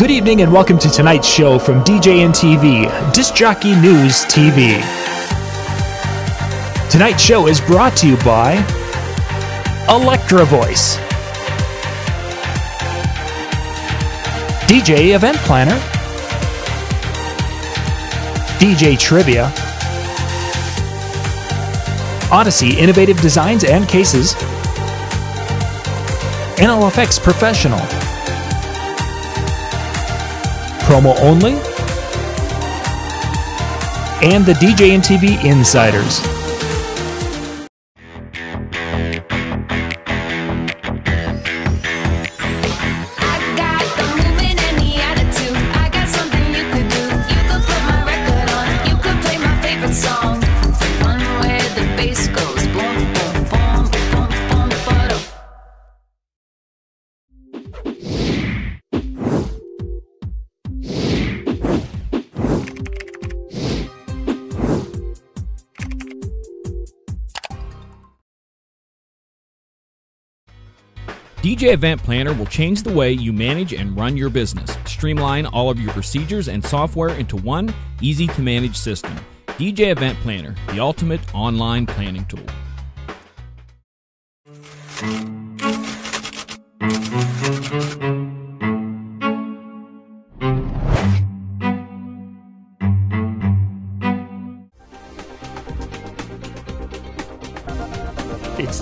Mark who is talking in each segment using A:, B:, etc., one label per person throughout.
A: Good evening and welcome to tonight's show from DJNTV, Disc Jockey News TV. Tonight's show is brought to you by Electro-Voice, DJ Event Planner, DJ Trivia, Odyssey Innovative Designs and Cases, NLFX Professional, Promo Only, and the DJNTV Insiders.
B: DJ Event Planner will change the way you manage and run your business. Streamline all of your procedures and software into one easy to manage system. DJ Event Planner, the ultimate online planning tool.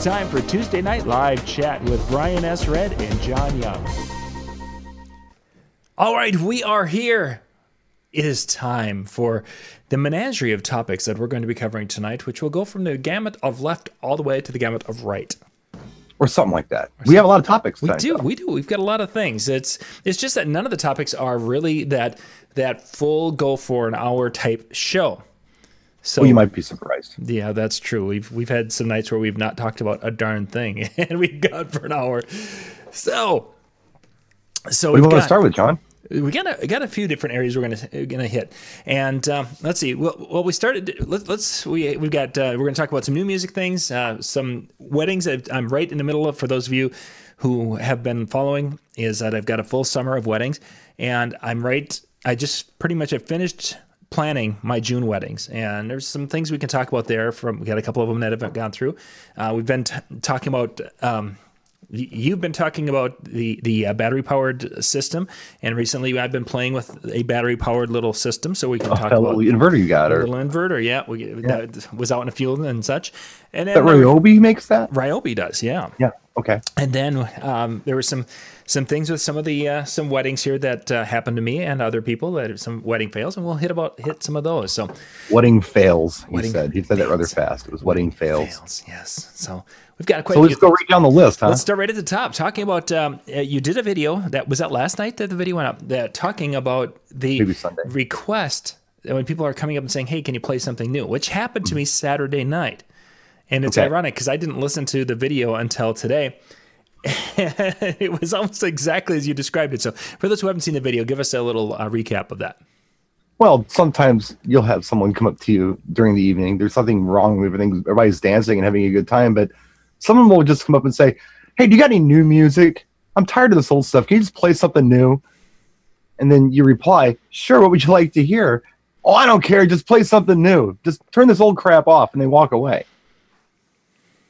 A: Time for Tuesday Night Live chat with Brian S. Redd and John Young. All right, we are here. It is time for the menagerie of topics that we're going to be covering tonight, which will go from the gamut of left all the way to the gamut of right.
C: or something like that. We have a lot of topics.
A: We
C: tonight,
A: do,
C: though.
A: we do. We've got a lot of things. It's it's just that none of the topics are really that that full go for an hour type show. So
C: Well, you might be surprised.
A: Yeah, that's true. We've we've had some nights where we've not talked about a darn thing, and we've gone for an hour. So, so
C: What do you
A: we've
C: want to start with, John?
A: we got a, got a few different areas we're gonna gonna hit, and um, let's see. Well, well, we started. Let, let's we we've got uh, we're gonna talk about some new music things, uh, some weddings that I'm right in the middle of. For those of you who have been following, is that I've got a full summer of weddings, and I'm right. I just pretty much have finished planning my June weddings, and there's some things we can talk about there. From we got a couple of them that have gone through. Uh, we've been t- talking about. Um, You've been talking about the the uh, battery powered system, and recently I've been playing with a battery powered little system, so we can talk
C: That
A: about
C: little inverter you got, or
A: little inverter. Yeah, we that was out in the field and such. And then
C: that Ryobi makes that?
A: Ryobi does, yeah.
C: Yeah. Okay.
A: And then um, there were some some things with some of the uh, some weddings here that uh, happened to me and other people that some wedding fails, and we'll hit about hit some of those. So
C: Wedding fails. He
A: Wedding
C: said. He said that rather fast. It was wedding fails.
A: fails, yes. So we've got a quite
C: So let's go right down the list, huh?
A: Let's start right at the top, talking about um, uh, you did a video that was that last night that the video went up. That talking about the request that when people are coming up and saying, "Hey, can you play something new?" Which happened to me Saturday night, and it's
C: Okay.
A: ironic because I didn't listen to the video until today. it was almost exactly as you described it. So, for those who haven't seen the video, give us a little uh, recap of that.
C: Well, sometimes you'll have someone come up to you during the evening. There's something wrong with everything. Everybody's dancing and having a good time, but someone will just come up and say, "Hey, do you got any new music? I'm tired of this old stuff. Can you just play something new?" And then you reply, "Sure. What would you like to hear?" "Oh, I don't care. Just play something new. Just turn this old crap off." And they walk away.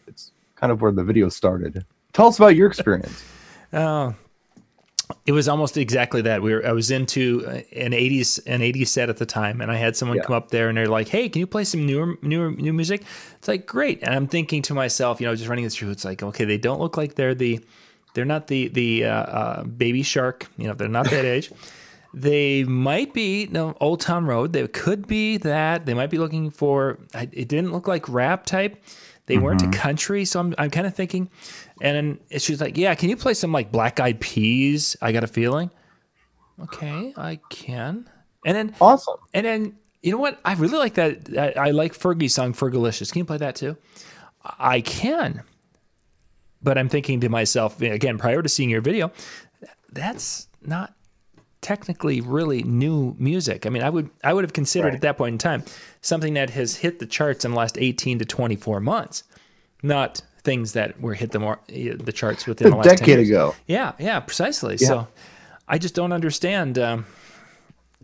C: It's kind of where the video started. Tell us about your experience.
A: Oh, it was almost exactly that. We were I was into uh, an '80s an '80s set at the time, and I had someone
C: Yeah.
A: come up there and they're like, "Hey, can you play some newer newer new music?" It's like great, and I'm thinking to myself, you know, just running this through. It's like, okay, they don't look like they're the they're not the the uh, uh, baby shark. You know, they're not that age. They might be no Old Town Road. They could be that. They might be looking for. It didn't look like rap type. They weren't a country, so I'm I'm kind of thinking. And then she's like, "Yeah, can you play some like Black Eyed Peas?" I got a feeling. Okay, I can. And then
C: Awesome.
A: and then you know what? I really like that. I, I like Fergie's song "Fergalicious." Can you play that too? I can. But I'm thinking to myself again prior to seeing your video, that's not technically really new music. I mean, I would I would have considered
C: Right.
A: at that point in time something that has hit the charts in the last 18 to 24 months, not things that were hit the more the charts within
C: A
A: the last
C: decade ago.
A: Yeah, yeah, precisely. So I just don't understand um,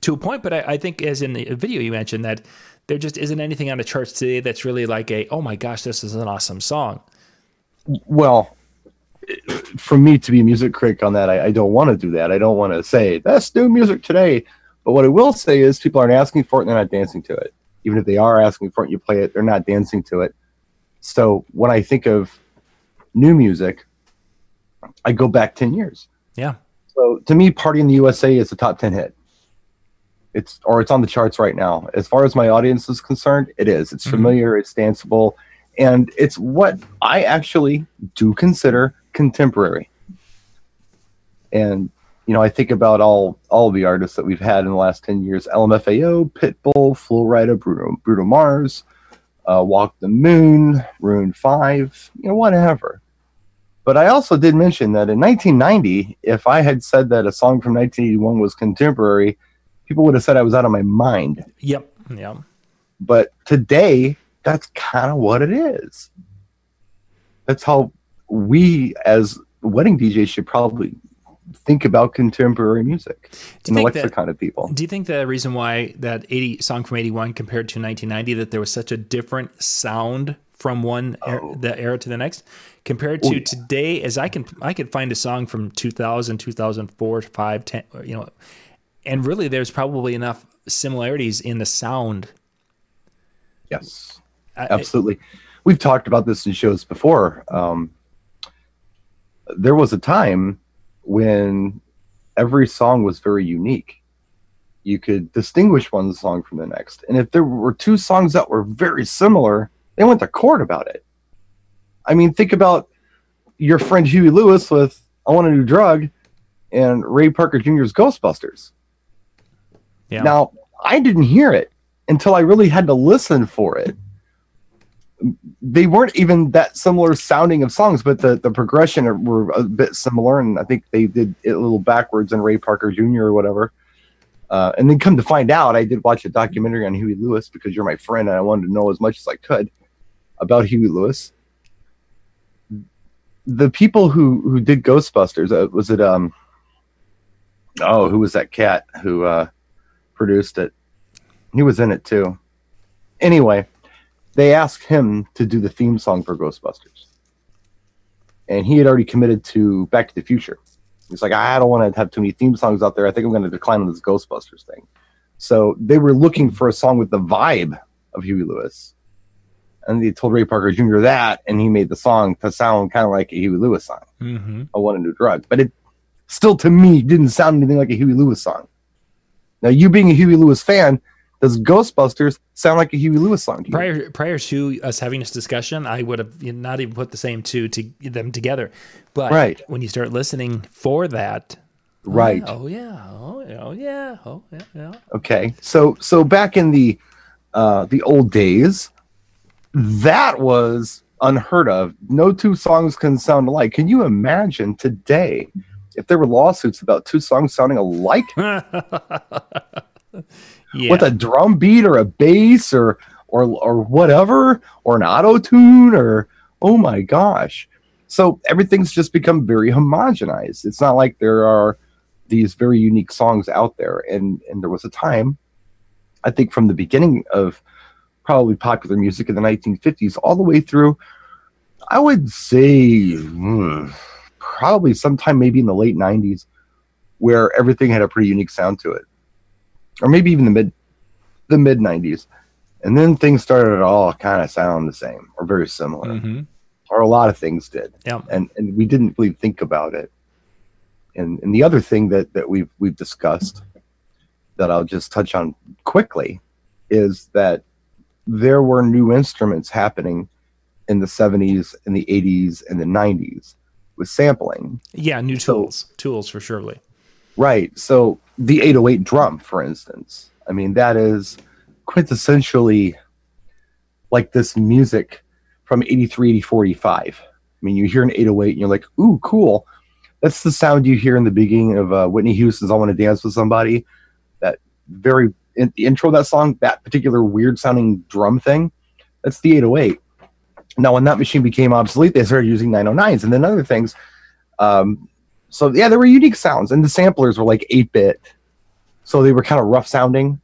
A: to a point. But I, I think, as in the video you mentioned, that there just isn't anything on the charts today that's really like a oh my gosh, this is an awesome song.
C: well for me to be a music critic on that I, I don't want to do that i don't want to say that's new music today but what i will say is people aren't asking for it and they're not dancing to it even if they are asking for it and you play it they're not dancing to it so when i think of new music i go back 10 years.
A: Yeah,
C: so to me party in the usa is a top 10 hit. It's or it's on the charts right now. As far as my audience is concerned it is. It's mm-hmm. familiar it's danceable and it's what i actually do consider contemporary. And you know i think about all all the artists that we've had in the last 10 years. Lmfao pitbull flo rida bruno bruno mars uh, walk the moon Maroon 5 you know whatever. But i also did mention that in 1990 if i had said that a song from 1981 was contemporary people would have said i was out of my mind.
A: Yep, Yep.
C: but today that's kind of what it is. That's how we as wedding djs should probably think about contemporary music
A: Do
C: and the
A: think that-
C: of people.
A: Do you think the reason why that 80 song from 81 compared to 1990 that there was such a different sound from one er, the era to the next? Compared to
C: Oh, yeah.
A: today as I can I could find a song from 2000 2004 5 10 you know and really there's probably enough similarities in the sound.
C: Yes.
A: I- I-
C: absolutely. We've talked about this in shows before. Um, there was a time when every song was very unique you could distinguish one song from the next and if there were two songs that were very similar they went to court about it i mean think about your friend huey lewis with i want a new drug and ray parker jr's ghostbusters
A: yeah.
C: now, I didn't hear it until I really had to listen for it. They weren't even that similar sounding of songs, but the, the progression were a bit similar, and I think they did it a little backwards in Ray Parker Jr. or whatever. Uh, and then come to find out, I did watch a documentary on Huey Lewis because you're my friend, and I wanted to know as much as I could about Huey Lewis. The people who who did Ghostbusters uh, was it um oh who was that cat who uh produced it. He was in it too. Anyway, they asked him to do the theme song for Ghostbusters. And he had already committed to Back to the Future. He's like, I don't want to have too many theme songs out there. I think I'm going to decline on this Ghostbusters thing. So they were looking for a song with the vibe of Huey Lewis. And they told Ray Parker Jr. that, and he made the song to sound kind of like a Huey Lewis song.
A: hmm
C: I want a new drug. But it still, to me, didn't sound anything like a Huey Lewis song. Now, you being a Huey Lewis fan, does Ghostbusters sound like a Huey Lewis song to you?
A: Prior prior to us having this discussion, I would have not even put the same two to them together. But
C: Right.
A: when you start listening for that,
C: Right.
A: Oh yeah. Oh yeah. Oh yeah. Oh yeah. yeah.
C: Okay. So, so back in the uh, the old days, that was unheard of. No two songs can sound alike. Can you imagine today if there were lawsuits about two songs sounding alike?
A: yeah.
C: with a drum beat or a bass or or or whatever or an auto tune or oh my gosh. So everything's just become very homogenized. It's not like there are these very unique songs out there. And and there was a time i think from the beginning of probably popular music in the 1950s all the way through i would say hmm, probably sometime maybe in the late 90s where everything had a pretty unique sound to it or maybe even the mid the mid 90s and then things started to all kind of sound the same or very similar
A: Mhm.
C: or a lot of things did
A: Yeah.
C: and and we didn't really think about it and and the other thing that that we've we've discussed that I'll just touch on quickly is that there were new instruments happening in the 70s and the 80s and the 90s with sampling
A: Yeah. New
C: So-
A: tools. tools for surely.
C: Right. So the 808 drum, for instance, I mean, that is quintessentially like this music from 83, 84, 85. I mean, you hear an 808 and you're like, ooh, cool. That's the sound you hear in the beginning of uh, Whitney Houston's I Want to Dance with Somebody. That very, in the intro of that song, that particular weird sounding drum thing, that's the 808. Now, when that machine became obsolete, they started using 909s and then other things. Um, so yeah, there were unique sounds, and the samplers were like eight bit, so they were kind of rough sounding,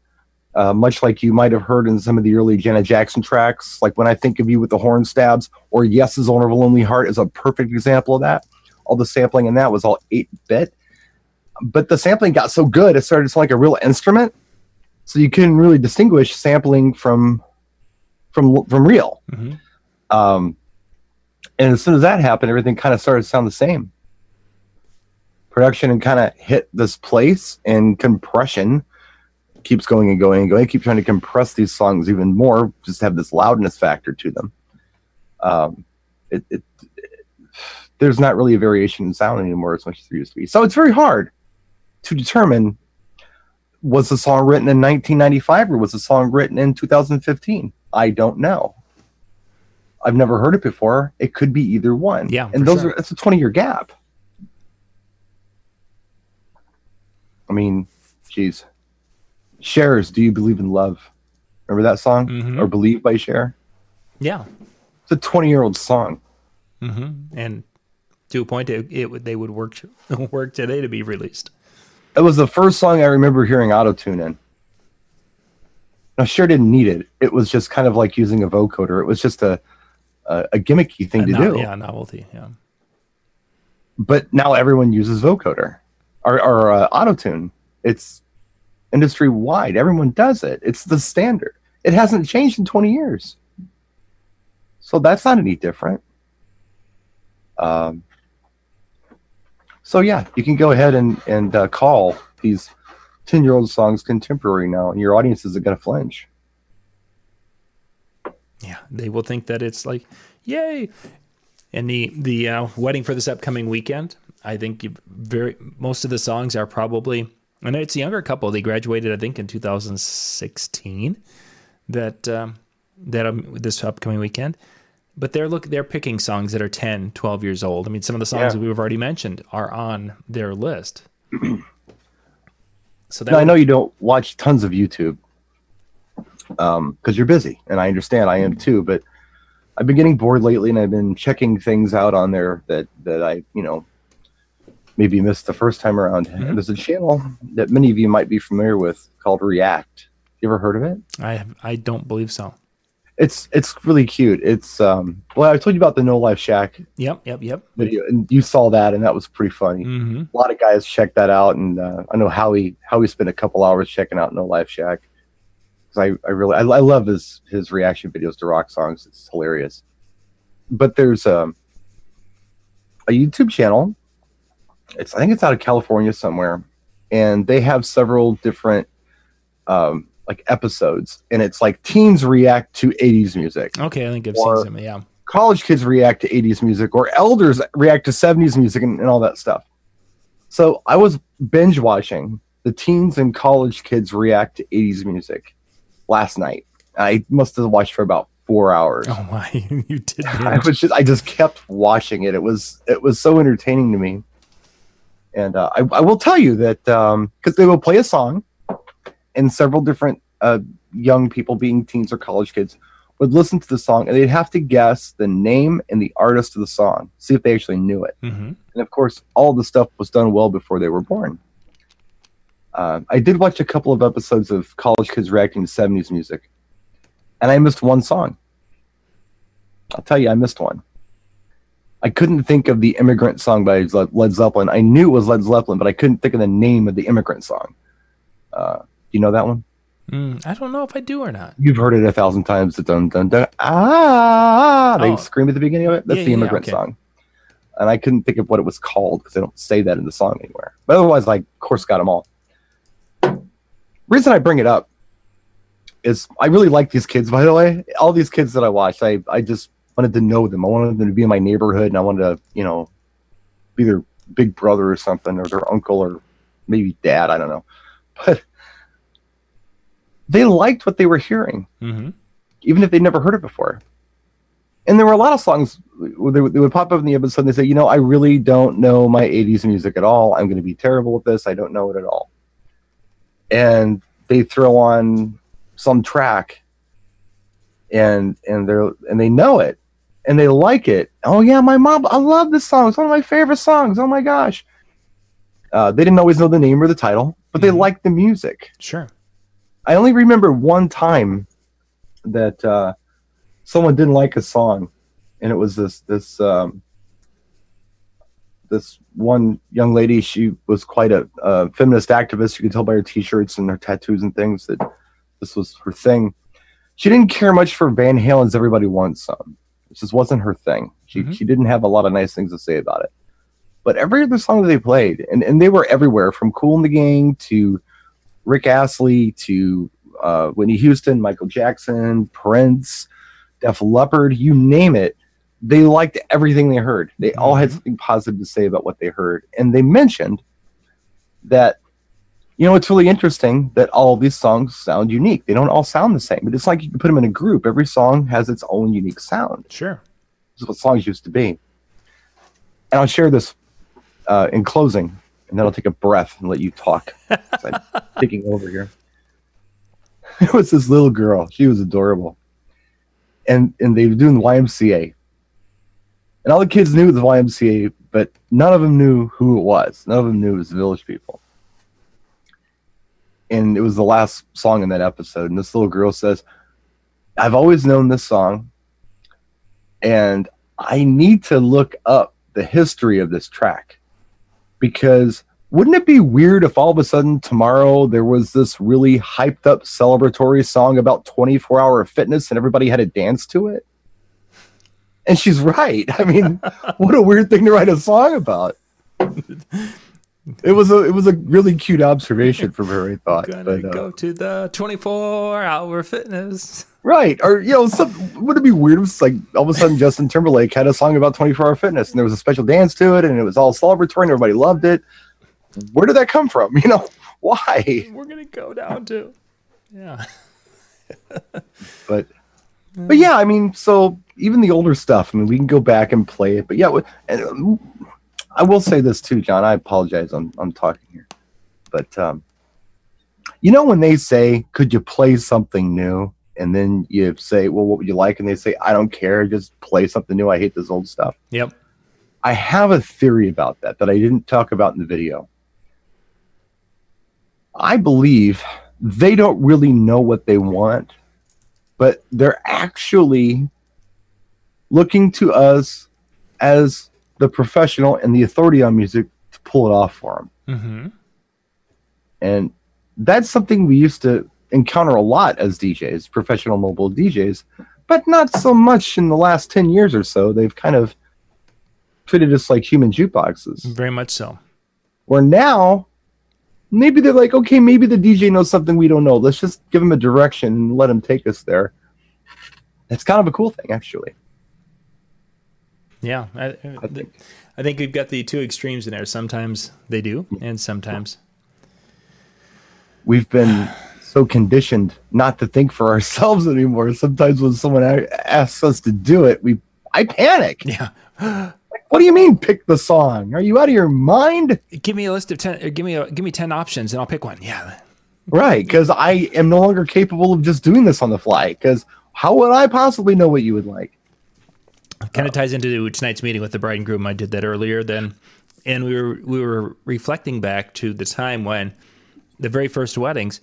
C: uh, much like you might have heard in some of the early Janet Jackson tracks. Like when I think of you with the horn stabs, or Yes's Owner of a Lonely Heart is a perfect example of that. All the sampling in that was all eight bit, but the sampling got so good it started to sound like a real instrument, so you couldn't really distinguish sampling from from from real.
A: Mhm.
C: Um, and as soon as that happened, everything kind of started to sound the same. Production and kind of hit this place, and compression keeps going and going and going. Keep trying to compress these songs even more, just have this loudness factor to them. Um, it, it, there's not really a variation in sound anymore as much as there used to be. So it's very hard to determine was the song written in 1995 or was the song written in 2015? I don't know. I've never heard it before. It could be either one.
A: Yeah,
C: and those
A: sure.
C: are it's a 20 year gap. I mean, geez. Cher's, do you believe in love? Remember that song?
A: Mhm.
C: Or Believe by Cher?
A: Yeah.
C: It's a 20 year old song.
A: hmm And to a point, it, it they would work work today to be released.
C: It was the first song I remember hearing auto tune in. Now, Cher didn't need it. It was just kind of like using a vocoder. It was just a a, a gimmicky thing
A: A
C: to
A: no-
C: do.
A: Yeah, novelty. Yeah.
C: But now everyone uses vocoder or, or uh, auto tune. It's industry wide. Everyone does it. It's the standard. It hasn't changed in 20 years. So that's not any different. Um, so yeah, you can go ahead and, and uh, call these 10 year old songs contemporary now, and your audience isn't going to flinch.
A: Yeah, they will think that it's like, yay! And the the uh, wedding for this upcoming weekend, I think very most of the songs are probably, and it's a younger couple. They graduated, I think, in 2016. That um, that um, this upcoming weekend, but they're look they're picking songs that are 10, 12 years old. I mean, some of the songs
C: Yeah.
A: that we've already mentioned are on their list. so that
C: Now, I know you don't watch tons of YouTube because you're busy, and I understand I am too. But I've been getting bored lately, and I've been checking things out on there that that I, you know, maybe missed the first time around. And there's a channel that many of you might be familiar with called React. You ever heard of it?
A: I have, I don't believe so.
C: It's it's really cute. It's um well, I told you about the No Life Shaq
A: Yep, yep, yep.
C: video, and you saw that, and that was pretty funny.
A: hmm
C: a lot of guys check that out, and uh, I know Howie Howie spent a couple hours checking out No Life Shaq because I, I really I, I love his his reaction videos to rock songs. It's hilarious. But there's um, a YouTube channel. It's I think it's out of California somewhere, and they have several different um, like episodes, and it's like teens react to '80s music
A: Okay, I think I've seen some. Yeah.
C: college kids react to 80s music or elders react to 70s music and, and all that stuff. So I was binge watching the teens and college kids react to 80s music last night. I must have watched for about four hours.
A: Oh my, you did.
C: I was just I just kept watching it. It was it was so entertaining to me. And uh, I, I will tell you that because they will play a song, and several different uh, young people, being teens or college kids, would listen to the song, and they'd have to guess the name and the artist of the song, see if they actually knew it.
A: Mhm.
C: And of course, all the stuff was done well before they were born. Uh, I did watch a couple of episodes of college kids reacting to 70s music, and I missed one song. I'll tell you, I missed one. I couldn't think of the immigrant song by Led Zeppelin. I knew it was Led Zeppelin, but I couldn't think of the name of the immigrant song. Uh, do you know that one?
A: Mm, I don't know if I do or not.
C: You've heard it a thousand times. The dun dun dun ah, they
A: Oh.
C: scream at the beginning of it. That's
A: Yeah,
C: the
A: yeah,
C: immigrant
A: okay.
C: song. And I couldn't think of what it was called because they don't say that in the song anywhere. But otherwise, I of course got them all. Reason I bring it up is I really like these kids. By the way, all these kids that I watched, I I just wanted to know them. I wanted them to be in my neighborhood, and I wanted to you know be their big brother or something, or their uncle, or maybe dad. I don't know, but they liked what they were hearing
A: hmm
C: even if they'd never heard it before. And there were a lot of songs where they, would- they would pop up in the episode and they say, you know, I really don't know my 80s music at all. I'm going to be terrible at this. I don't know it at all. And they throw on some track and and they're and they know it and they like it. Oh yeah, my mom, I love this song. It's one of my favorite songs. Oh my gosh. Uh, they didn't always know the name or the title, but they liked the music.
A: Sure.
C: I only remember one time that uh, someone didn't like a song, and it was this this um, this one young lady. She was quite a, a feminist activist. You could tell by her T-shirts and her tattoos and things that this was her thing. She didn't care much for Van Halen's "Everybody Wants Some." It just wasn't her thing. She
A: Mhm.
C: she didn't have a lot of nice things to say about it. But every other song that they played, and, and they were everywhere from Kool and the Gang to Rick Astley to uh, Whitney Houston, Michael Jackson, Prince, Def Leppard, you name it. They liked everything they heard. They all had something positive to say about what they heard. And they mentioned that, you know, it's really interesting that all these songs sound unique. They don't all sound the same, but it's like you can put them in a group. Every song has its own unique sound.
A: Sure.
C: This is what songs used to be. And I'll share this uh, in closing, and then I'll take a breath and let you talk. I'm taking over here. It was this little girl. She was adorable. And and they were doing the YMCA. And all the kids knew the YMCA, but none of them knew who it was. None of them knew it was the Village People. And it was the last song in that episode. And this little girl says, I've always known this song, and I need to look up the history of this track because wouldn't it be weird if all of a sudden tomorrow there was this really hyped up celebratory song about 24 hour fitness and everybody had to dance to it? And she's right. I mean, what a weird thing to write a song about. It was a it was a really cute observation from her, I thought.
A: Gonna
C: But, uh,
A: go to the 24 hour fitness.
C: Right. Or, you know, some, would it be weird if like all of a sudden Justin Timberlake had a song about 24 hour fitness and there was a special dance to it and it was all celebratory and everybody loved it? Where did that come from? You know, why?
A: We're going to go down to. Yeah.
C: But, but yeah, I mean, so even the older stuff, I mean, we can go back and play it. But yeah, and um, I will say this too, John. I apologize. I'm, I'm talking here. But, um, you know, when they say, could you play something new? And then you say, well, what would you like? And they say, I don't care. Just play something new. I hate this old stuff.
A: Yep.
C: I have a theory about that that I didn't talk about in the video. I believe they don't really know what they want, but they're actually looking to us as the professional and the authority on music to pull it off for them.
A: Mm-hmm.
C: And that's something we used to encounter a lot as DJs, professional mobile DJs, but not so much in the last 10 years or so. They've kind of treated us like human jukeboxes.
A: Very much so.
C: Where now, maybe they're like, okay, maybe the DJ knows something we don't know. Let's just give him a direction and let him take us there. That's kind of a cool thing, actually.
A: Yeah. I, I,
C: think.
A: I think we've got the two extremes in there. Sometimes they do, and sometimes.
C: We've been so conditioned not to think for ourselves anymore. Sometimes when someone asks us to do it, we I panic.
A: Yeah.
C: What do you mean pick the song? Are you out of your mind?
A: Give me a list of 10, or give me, a, give me 10 options and I'll pick one. Yeah.
C: Right, because I am no longer capable of just doing this on the fly. Because how would I possibly know what you would like?
A: Kind of ties into tonight's meeting with the bride and groom. I did that earlier then, and we were we were reflecting back to the time when the very first weddings.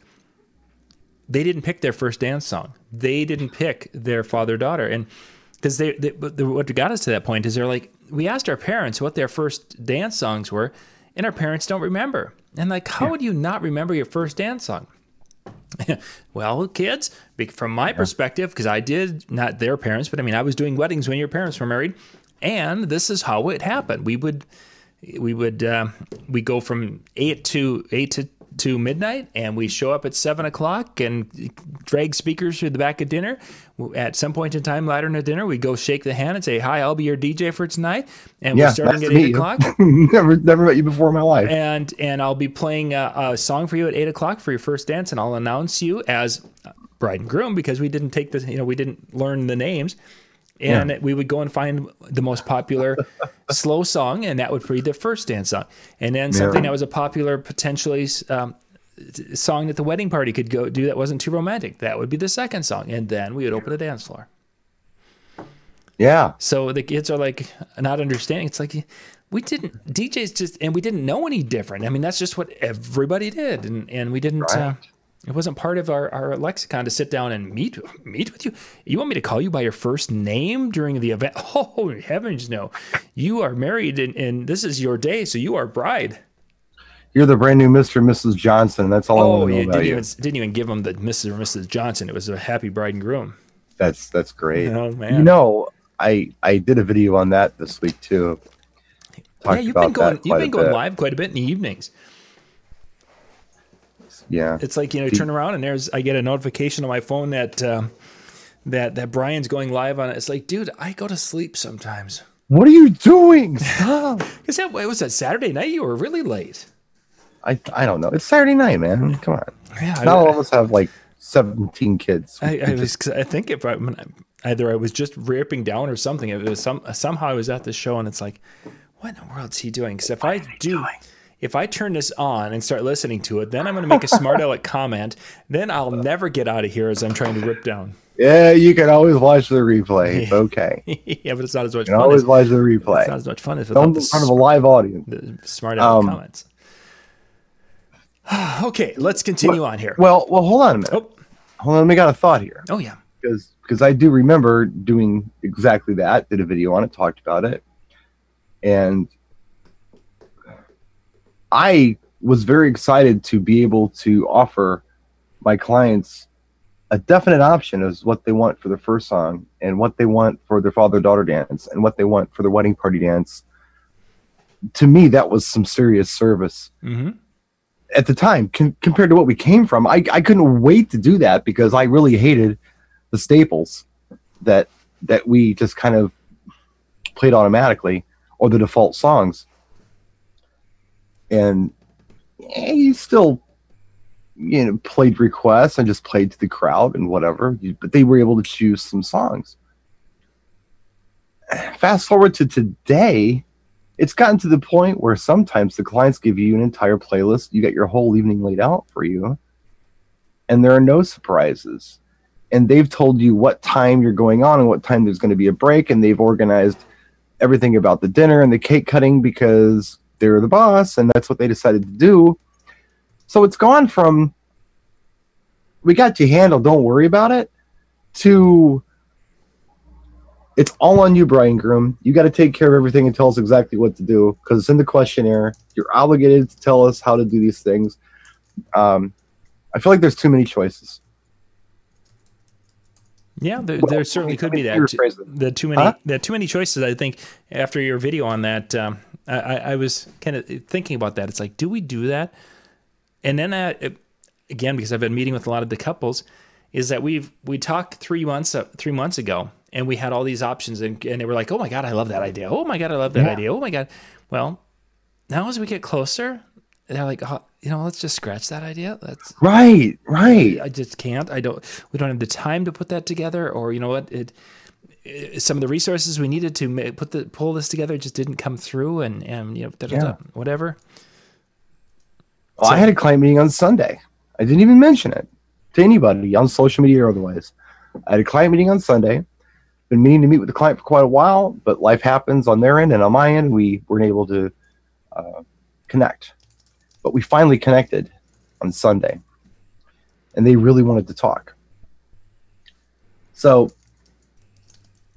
A: They didn't pick their first dance song. They didn't pick their father daughter, and because they, they what got us to that point is they're like we asked our parents what their first dance songs were, and our parents don't remember. And like, how would you not remember your first dance song? well, kids, from my perspective, because I did not their parents, but I mean, I was doing weddings when your parents were married, and this is how it happened. We would, we would, uh, we go from eight to eight to to midnight, and we show up at seven o'clock and drag speakers through the back of dinner. At some point in time, later in the dinner, we go shake the hand and say, "Hi, I'll be your DJ for tonight," and
C: Yeah,
A: we're starting at eight o'clock.
C: never, never met you before in my life.
A: and and I'll be playing a, a song for you at eight o'clock for your first dance, and I'll announce you as bride and groom because we didn't take the you know we didn't learn the names, and we would go and find the most popular slow song, and that would be the first dance song, and then something that was a popular potentially. Um, song that the wedding party could go do that wasn't too romantic that would be the second song and then we would open a dance floor
C: Yeah,
A: so the kids are like not understanding. It's like, we didn't DJs just and we didn't know any different. I mean, that's just what everybody did, and and we didn't. Uh,
C: Right.
A: It wasn't part of our, our lexicon to sit down and meet meet with you. You want me to call you by your first name during the event? Oh heavens, no! You are married, and, and this is your day, so you are bride.
C: You're the brand new Mr. and Mrs. Johnson. That's all I
A: Oh,
C: want to know
A: you
C: about
A: didn't
C: you.
A: even didn't even give them the Mrs. or Mrs. Johnson. It was a happy bride and groom.
C: That's that's great.
A: Oh man!
C: You know, I I did a video on that this week too.
A: yeah, you've been going you've been going
C: bit.
A: live quite a bit in the evenings.
C: Yeah.
A: It's like you know, you turn around and there's I get a notification on my phone that um, that that Brian's going live on it. It's like, dude, I go to sleep sometimes.
C: What are you doing? Stop.
A: Is that it was that Saturday night? You were really late.
C: I I don't know. It's Saturday night, man. Come on.
A: Yeah,
C: Not all of us have like 17 kids.
A: I, I was. I think if I when I- either I was just ripping down or something. It was some somehow I was at the show and it's like, what in the world is he doing? Because if I do. If I turn this on and start listening to it, then I'm going to make a smart aleck comment. Then I'll never get out of here as I'm trying to rip down.
C: yeah, you can always watch the replay. It's okay.
A: Yeah, but it's not as much You
C: can
A: fun.
C: always
A: As,
C: watch the
A: it's not as much fun as without
C: Don't in front of a live audience.
A: the smart aleck
C: Um,
A: comments. okay, let's continue on here.
C: Well, well, hold on a minute.
A: Oh,
C: Hold on, we got a thought here.
A: oh yeah.
C: because because I do remember doing exactly that. Did a video on it, talked about it, and I was very excited to be able to offer my clients a definite option as what they want for their first song and what they want for their father daughter dance and what they want for their wedding party dance. To me, that was some serious service.
A: Hmm
C: at the time compared to what we came from I, I couldn't wait to do that because i really hated the staples that that we just kind of played automatically or the default songs and eh, you still you know played requests and just played to the crowd and whatever but they were able to choose some songs fast forward to today it's gotten to the point where sometimes the clients give you an entire playlist. You got your whole evening laid out for you, and there are no surprises. And they've told you what time you're going on and what time there's going to be a break, and they've organized everything about the dinner and the cake cutting because they're the boss and that's what they decided to do. So it's gone from we got you handled, don't worry about it, to it's all on you, Brian Groom. You got to take care of everything and tell us exactly what to do because it's in the questionnaire. You're obligated to tell us how to do these things. Um, I feel like there's too many choices.
A: Yeah, there,
C: Well,
A: there certainly could be that. The too many,
C: Huh?
A: the too many choices. I think after your video on that, um, I, I, I was kind of thinking about that. It's like, do we do that? And then it- again, because I've been meeting with a lot of the couples, is that we've we talked three months uh, three months ago, and we had all these options, and, and they were like, oh my god, I love that idea. Oh my god, I love that
C: Yeah.
A: idea. Oh my god. Well, now as we get closer, they're like, oh, you know, let's just scratch that idea. Let's
C: Right, right.
A: I just can't. I don't. We don't have the time to put that together, or you know what? It some of the resources we needed to put the pull this together just didn't come through, and and you know da, da, da,
C: Yeah.
A: whatever.
C: Well, I had a client meeting on Sunday. I didn't even mention it to anybody on social media or otherwise. I had a client meeting on Sunday. Been meaning to meet with the client for quite a while, but life happens on their end and on my end. We weren't able to uh, connect, but we finally connected on Sunday, and they really wanted to talk. So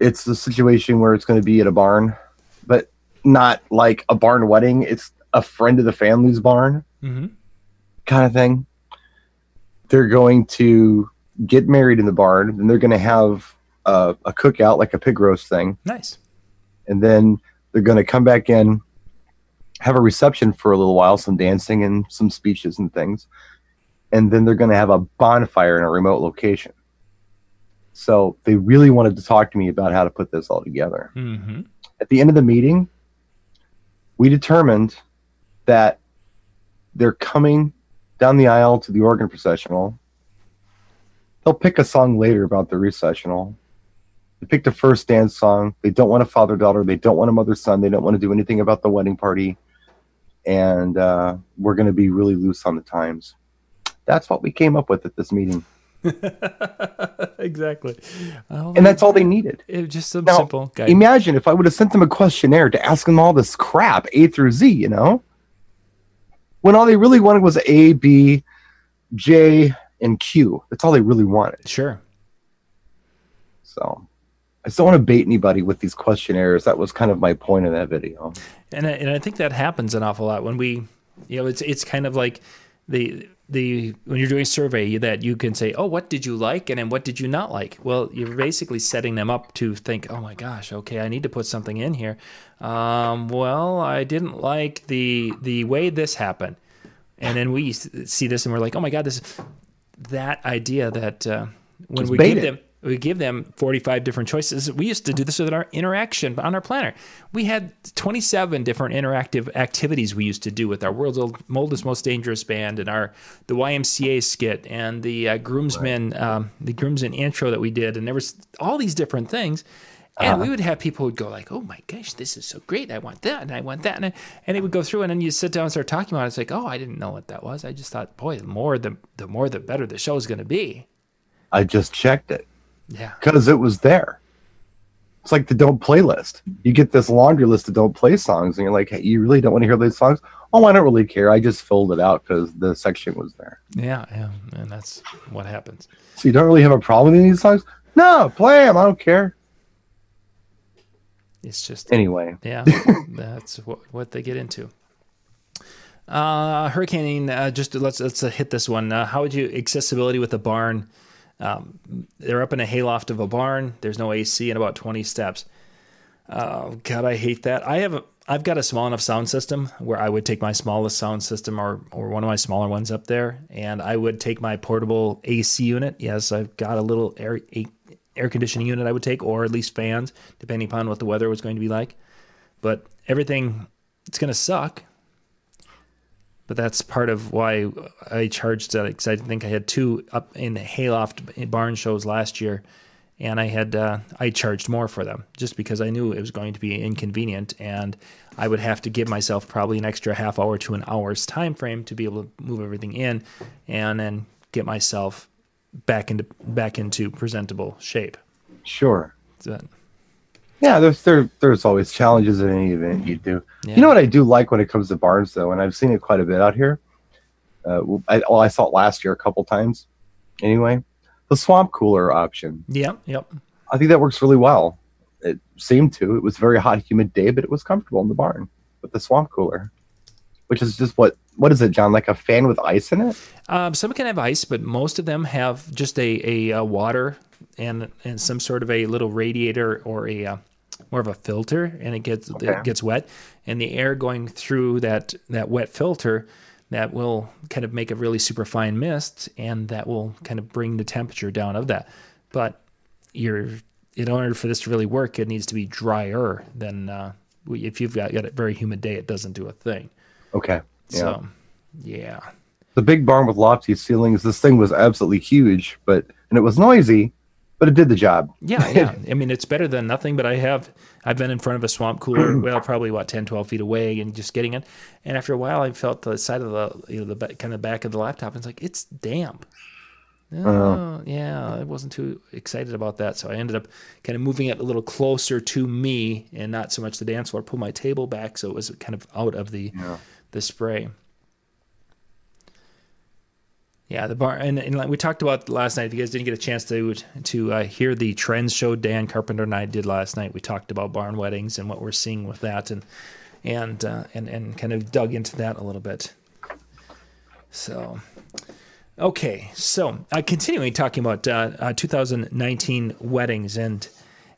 C: it's the situation where it's going to be at a barn, but not like a barn wedding. It's a friend of the family's barn
A: Mm-hmm.
C: kind of thing. They're going to get married in the barn, and they're going to have a, a cookout, like a pig roast thing,
A: Nice.
C: and then they're going to come back in, have a reception for a little while, some dancing and some speeches and things, and then they're going to have a bonfire in a remote location. So they really wanted to talk to me about how to put this all together
A: Mm-hmm.
C: at the end of the meeting, we determined that they're coming down the aisle to the organ processional. They'll pick a song later about the recessional. They picked a first dance song. They don't want a father daughter. They don't want a mother son. They don't want to do anything about the wedding party. And uh, we're going to be really loose on the times. That's what we came up with at this meeting.
A: exactly. Oh,
C: And that's all they needed.
A: it was just some
C: Now,
A: simple guy.
C: Imagine if I would have sent them a questionnaire to ask them all this crap, A through Z, you know? When all they really wanted was A, B, J, and Q. That's all they really wanted.
A: Sure.
C: So I just don't want to bait anybody with these questionnaires. That was kind of my point in that video.
A: and I, and I think that happens an awful lot when we, you know, it's it's kind of like the the when you're doing a survey that you can say, oh, what did you like, and then what did you not like? Well, you're basically setting them up to think, oh my gosh, okay, I need to put something in here. Um, well, I didn't like the the way this happened, and then we see this and we're like, oh my god, this that idea that uh, when we give them we give them 45 different choices. We used to do this with our interaction on our planner. We had 27 different interactive activities we used to do with our world's oldest, most dangerous band and our the YMCA skit and the uh, groomsmen um, the groomsmen intro that we did, and there was all these different things. And we would have people who would go like, "Oh my gosh, this is so great! I want that, and I want that," and, I, and it would go through, and then you sit down and start talking about it. It's like, "Oh, I didn't know what that was. I just thought, boy, the more the the more the better the show is going to be."
C: I just checked it
A: Yeah,
C: because it was there. It's like the don't play list. You get this laundry list of don't play songs, and you're like, hey, you really don't want to hear those songs? Oh, I don't really care. I just filled it out because the section was there.
A: yeah, yeah, and that's what happens.
C: So you don't really have a problem with these songs? No, play them. I don't care.
A: It's just
C: Anyway,
A: yeah, that's what what they get into. Uh, hurricane. Uh, just let's let's uh, hit this one. Uh, how would you accessibility with a barn? Um, they're up in a hayloft of a barn. There's no AC and about 20 steps. Oh God, I hate that. I have a, I've got a small enough sound system where I would take my smallest sound system or or one of my smaller ones up there, and I would take my portable AC unit. Yes, I've got a little air air conditioning unit I would take, or at least fans, depending upon what the weather was going to be like. But everything, it's going to suck. But that's part of why I charged that because I think I had two up in the hayloft barn shows last year, and I had uh, I charged more for them just because I knew it was going to be inconvenient, and I would have to give myself probably an extra half hour to an hour's time frame to be able to move everything in, and then get myself back into back into presentable shape.
C: sure.
A: So,
C: Yeah, there's there, there's always challenges in any event you do.
A: Yeah.
C: You know what I do like when it comes to barns though, and I've seen it quite a bit out here. Uh, I, well, I saw it last year a couple times. Anyway, the swamp cooler option.
A: yeah, yep.
C: I think that works really well. It seemed to. It was a very hot, humid day, but it was comfortable in the barn with the swamp cooler, which is just what what is it, John? Like a fan with ice in it?
A: Um, some can have ice, but most of them have just a, a, uh water and and some sort of a little radiator or a uh, more of a filter, and it gets
C: Okay.
A: it gets wet, and the air going through that that wet filter that will kind of make a really super fine mist, and that will kind of bring the temperature down of that. But you're in order for this to really work, it needs to be drier than uh, if you've got, got a very humid day, it doesn't do a thing.
C: Okay. Yeah.
A: So, yeah.
C: the big barn with lofty ceilings. This thing was absolutely huge, but and it was noisy, but it did the job.
A: Yeah, yeah. I mean, it's better than nothing, but I have, I've been in front of a swamp cooler, well, probably what, 10, 12 feet away and just getting it. And after a while, I felt the side of the, you know, the kind of back of the laptop. And it's like, it's damp. Oh, yeah. I wasn't too excited about that. So I ended up kind of moving it a little closer to me and not so much the dance floor, pull my table back. So it was kind of out of the, the spray. Yeah, the bar, and, and like we talked about last night. If you guys didn't get a chance to to uh, hear the trends show Dan Carpenter and I did last night, we talked about barn weddings and what we're seeing with that, and and uh, and and kind of dug into that a little bit. So, okay, so uh, continuing talking about uh, uh, 2019 weddings and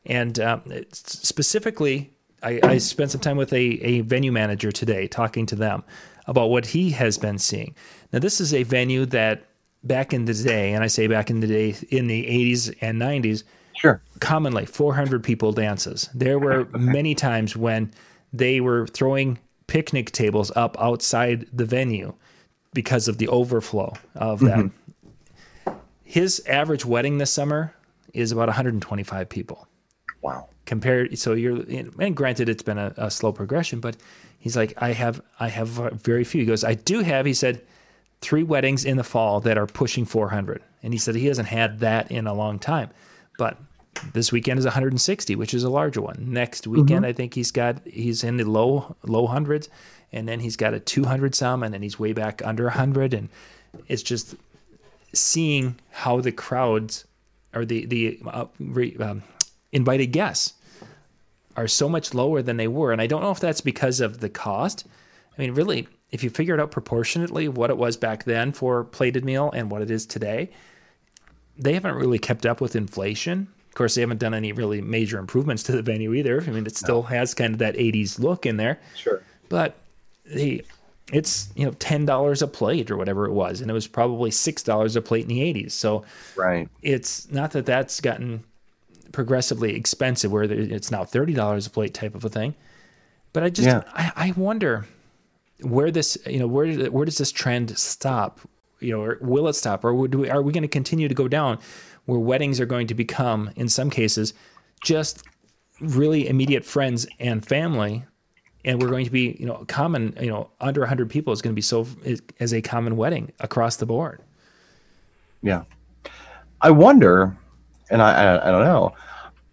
A: and uh, specifically, I, I spent some time with a, a venue manager today talking to them about what he has been seeing. Now, this is a venue that back in the day, and I say back in the day, in the 80s and 90s,
C: Sure.
A: commonly 400 people dances. There were many times when they were throwing picnic tables up outside the venue because of the overflow of that. Mm-hmm. His average wedding this summer is about 125 people
C: Wow.
A: compared so you're and granted it's been a, a slow progression but he's like i have i have very few he goes i do have he said three weddings in the fall that are pushing 400. And he said he hasn't had that in a long time. But this weekend is 160, which is a larger one. Next weekend, I think he's got he's in the low low hundreds, and then he's got a 200 some, and then he's way back under 100, and it's just seeing how the crowds or the the uh, re, um, invited guests are so much lower than they were, and I don't know if that's because of the cost. I mean, really, if you figure it out proportionately what it was back then for plated meal and what it is today, they haven't really kept up with inflation. Of course, they haven't done any really major improvements to the venue either. I mean, it still has kind of that 80s look in there,
C: Sure.
A: but the it's you know ten dollars a plate or whatever it was, and it was probably six dollars a plate in the 80s. So
C: Right.
A: it's not that that's gotten progressively expensive where it's now $30 a plate type of a thing but i just
C: Yeah.
A: I, I wonder where this you know where where does this trend stop you know will it stop or we, are we going to continue to go down where weddings are going to become in some cases just really immediate friends and family and we're going to be you know common you know under 100 people is going to be so as a common wedding across the board
C: Yeah. I wonder, and I, I I don't know.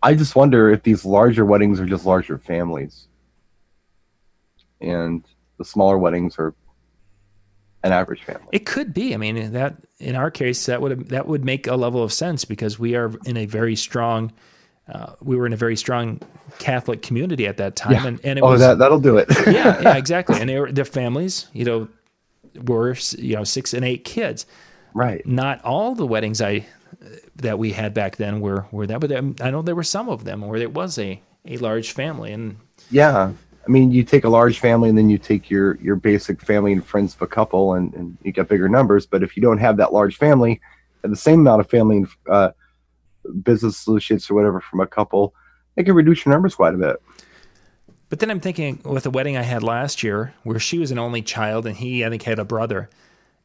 C: I just wonder if these larger weddings are just larger families, and the smaller weddings are an average family.
A: It could be. I mean, that in our case, that would that would make a level of sense because we are in a very strong. Uh, we were in a very strong Catholic community at that time, and, and it
C: oh,
A: was
C: that that'll do it.
A: yeah, yeah, exactly. And they were, their families, you know, were you know six and eight kids.
C: right.
A: Not all the weddings I that we had back then were were that, but um, I know there were some of them where it was a a large family, and
C: Yeah. I mean, you take a large family and then you take your your basic family and friends of a couple, and, and you get bigger numbers. But if you don't have that large family, and the same amount of family and uh, business associates or whatever from a couple, it can reduce your numbers quite a bit.
A: But then I'm thinking with the wedding I had last year, where she was an only child and he, I think, had a brother,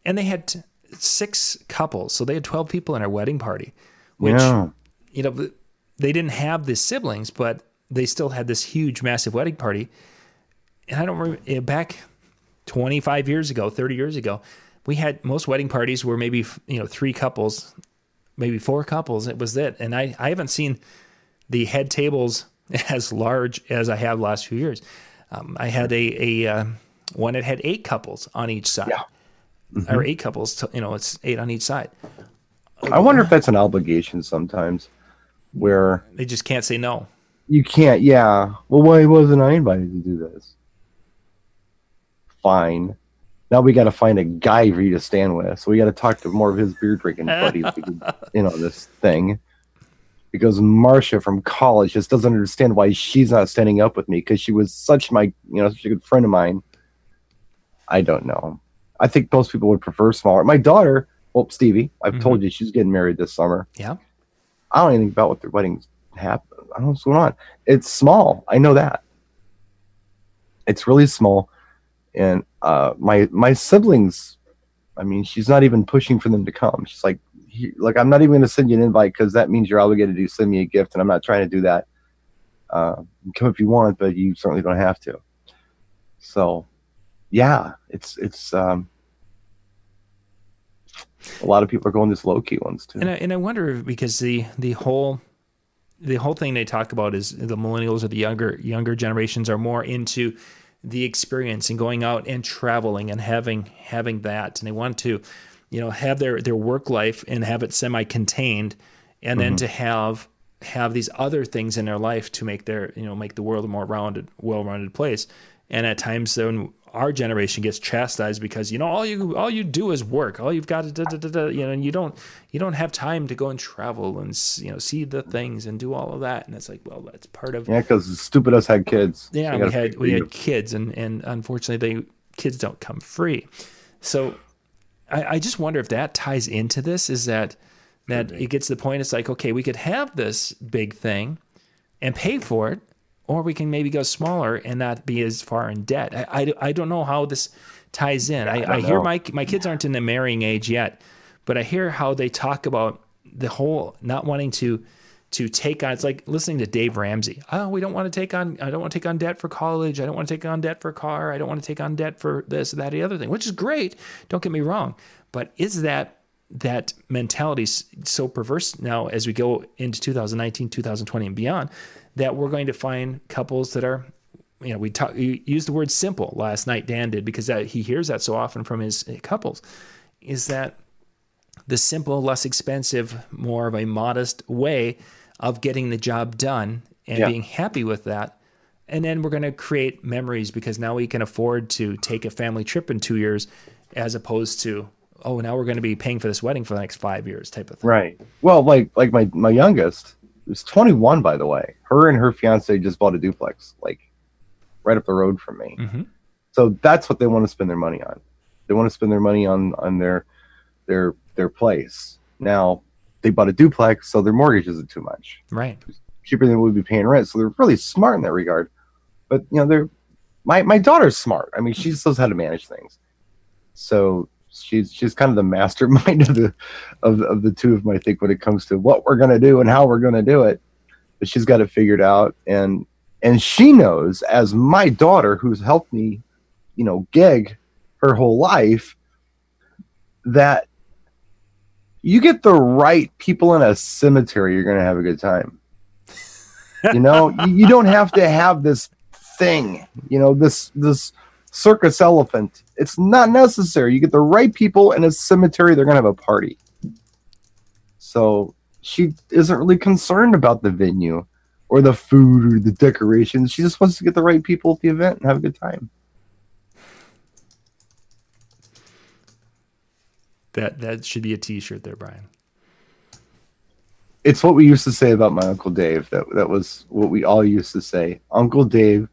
A: and they had t- six couples, so they had 12 people in our wedding party, which
C: yeah.
A: you know they didn't have the siblings, but they still had this huge, massive wedding party. And I don't remember back 25 years ago, 30 years ago, we had most wedding parties were maybe you know three couples, maybe four couples. It was it, and I I haven't seen the head tables as large as I have last few years. Um, I had a a uh, one that had eight couples on each side,
C: Yeah.
A: or eight couples. To, you know, it's eight on each side.
C: I wonder if that's an obligation sometimes, where
A: They just can't say no.
C: you can't. Yeah. Well, why wasn't I invited to do this? Fine. Now we got to find a guy for you to stand with. So we got to talk to more of his beer drinking buddies in on this thing. Because Marcia from college just doesn't understand why she's not standing up with me because she was such my, you know, such a good friend of mine. I don't know. I think most people would prefer smaller. My daughter, well, Stevie, I've mm-hmm. told you she's getting married this summer.
A: Yeah.
C: I don't know anything about what their weddings happen. I don't know what's going on. It's small. I know that. It's really small. And uh, my my siblings, I mean, she's not even pushing for them to come. She's like, he, like I'm not even going to send you an invite because that means you're obligated to send me a gift, and I'm not trying to do that. Uh, come if you want, but you certainly don't have to. So, yeah, it's it's um, a lot of people are going this low key ones too.
A: And I, and I wonder if- because the the whole the whole thing they talk about is the millennials or the younger younger generations are more into the experience and going out and traveling and having having that. And they want to you know have their their work life and have it semi contained and then mm-hmm. to have have these other things in their life to make their you know make the world a more rounded well rounded place. And at times then our generation gets chastised because you know all you all you do is work all you've got to da, da, da, da, you know and you don't you don't have time to go and travel and you know see the things and do all of that and it's like well that's part of
C: Yeah, because stupid us had kids.
A: yeah,
C: So
A: we had we
C: for
A: had kids, and and unfortunately, they kids don't come free. So, I, I just wonder if that ties into this. Is that that it gets to the point? It's like okay, we could have this big thing, and pay for it, or we can maybe go smaller and not be as far in debt. I I, I don't know how this ties in. I, I,
C: don't
A: hear my my kids aren't in the marrying age yet, but I hear how they talk about the whole not wanting to to take on. It's like listening to Dave Ramsey. Oh, we don't want to take on. I don't want to take on debt for college. I don't want to take on debt for a car. I don't want to take on debt for this, that, the other thing, which is great. Don't get me wrong, but is that that mentality so perverse now as we go into 2019, 2020, and beyond that we're going to find couples that are you know, we talk, you used the word simple last night. Dan did because that, he hears that so often from his couples. Is that the simple, less expensive, more of a modest way of getting the job done and
C: Yeah.
A: being happy with that? And then we're going to create memories because now we can afford to take a family trip in two years, as opposed to oh, now we're going to be paying for this wedding for the next five years, type of thing.
C: Right. Well, like like my my youngest is 21, by the way. Her and her fiance just bought a duplex, like right up the road from me.
A: Mhm.
C: So that's what they want to spend their money on. They want to spend their money on on their their their place. Now they bought a duplex, so their mortgage isn't too much
A: Right.
C: cheaper than we'd be paying rent. So they're really smart in that regard. But you know, they're my my daughter's smart. I mean, she just knows how to manage things. So she's she's kind of the mastermind of the of, of the two of them, I think, when it comes to what we're gonna do and how we're gonna do it. But she's got it figured out and and she knows as my daughter who's helped me, you know, gig her whole life, that you get the right people in a cemetery, you're gonna have a good time you know you, you don't have to have this thing you know this this circus elephant it's not necessary you get the right people in a cemetery they're gonna have a party so she isn't really concerned about the venue or the food or the decorations she just wants to get the right people at the event and have a good time
A: That that should be a T-shirt there, Brian.
C: it's what we used to say about my uncle Dave. That that was what we all used to say. Uncle Dave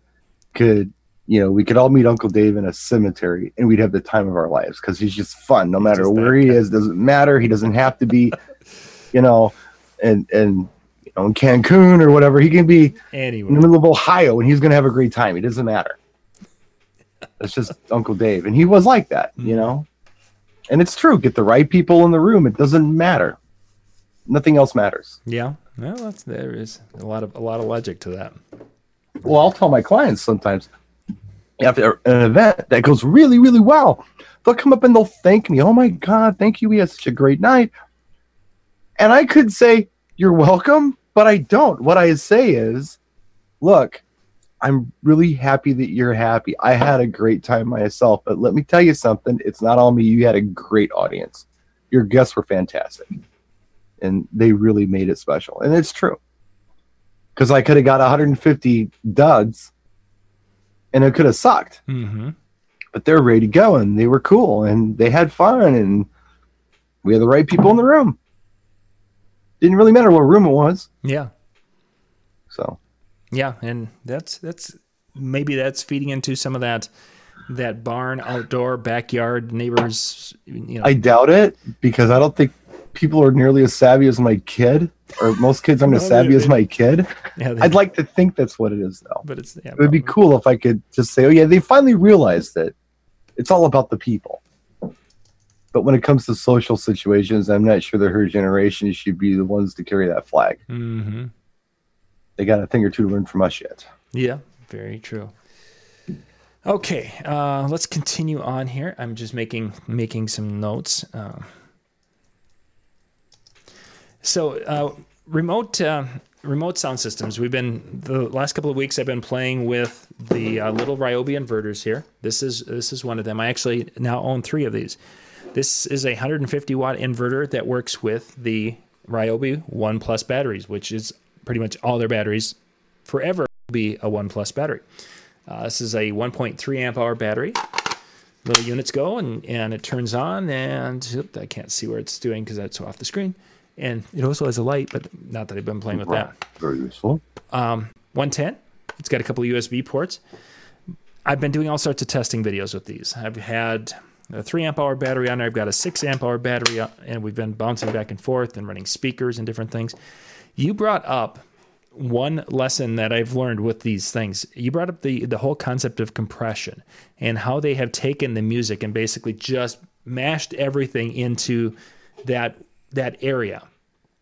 C: could, you know, we could all meet Uncle Dave in a cemetery, and we'd have the time of our lives because he's just fun. No matter where he is, doesn't matter. He doesn't have to be, you know, and and you know in Cancun or whatever. He can be in the middle of Ohio, and he's going to have a great time. It doesn't matter. That's just Uncle Dave, and he was like that, you mm-hmm. know. And it's true. Get the right people in the room. It doesn't matter. Nothing else matters.
A: yeah. Well, that's there is a lot of a lot of logic to that.
C: Well, I'll tell my clients sometimes after uh, an event that goes really, really well, they'll come up and they'll thank me. Oh my God, thank you. We had such a great night. And I could say, You're welcome, but I don't. What I say is, Look, I'm really happy that you're happy. I had a great time myself, but let me tell you something. It's not all me. You had a great audience. Your guests were fantastic. And they really made it special. And it's true because I could have got 150 duds and it could have sucked.
A: Mm-hmm.
C: But they're ready to go and they were cool and they had fun and we had the right people in the room. Didn't really matter what room it was.
A: Yeah.
C: So
A: Yeah, and that's that's maybe that's feeding into some of that that barn outdoor backyard neighbors. You know,
C: I doubt it because I don't think people are nearly as savvy as my kid, or most kids aren't as savvy as my kid.
A: yeah, they-
C: I'd like to think that's what it is, though.
A: but it's yeah,
C: It would be cool if I could just say, "Oh yeah, they finally realized that it's all about the people." But when it comes to social situations, I'm not sure that her generation should be the ones to carry that flag.
A: Mhm.
C: They got a thing or two to learn from us yet.
A: Yeah, very true. Okay, uh, let's continue on here. I'm just making making some notes. Uh, so, uh, remote uh, remote sound systems. We've been the last couple of weeks. I've been playing with the uh, little Ryobi inverters here. This is this is one of them. I actually now own three of these. This is a 150 watt inverter that works with the Ryobi One Plus batteries, which is pretty much all their batteries forever be a One Plus battery. Uh, this is a 1.3 amp hour battery. Little units go and, and it turns on, and oop, I can't see where it's doing because that's off the screen. And it also has a light, but not that I've been playing with that.
C: Very useful.
A: Um, 110. It's got a couple of USB ports. I've been doing all sorts of testing videos with these. I've had a three amp hour battery on there. I've got a six amp hour battery, on- and we've been bouncing back and forth and running speakers and different things. You brought up one lesson that I've learned with these things. You brought up the the whole concept of compression and how they have taken the music and basically just mashed everything into that that area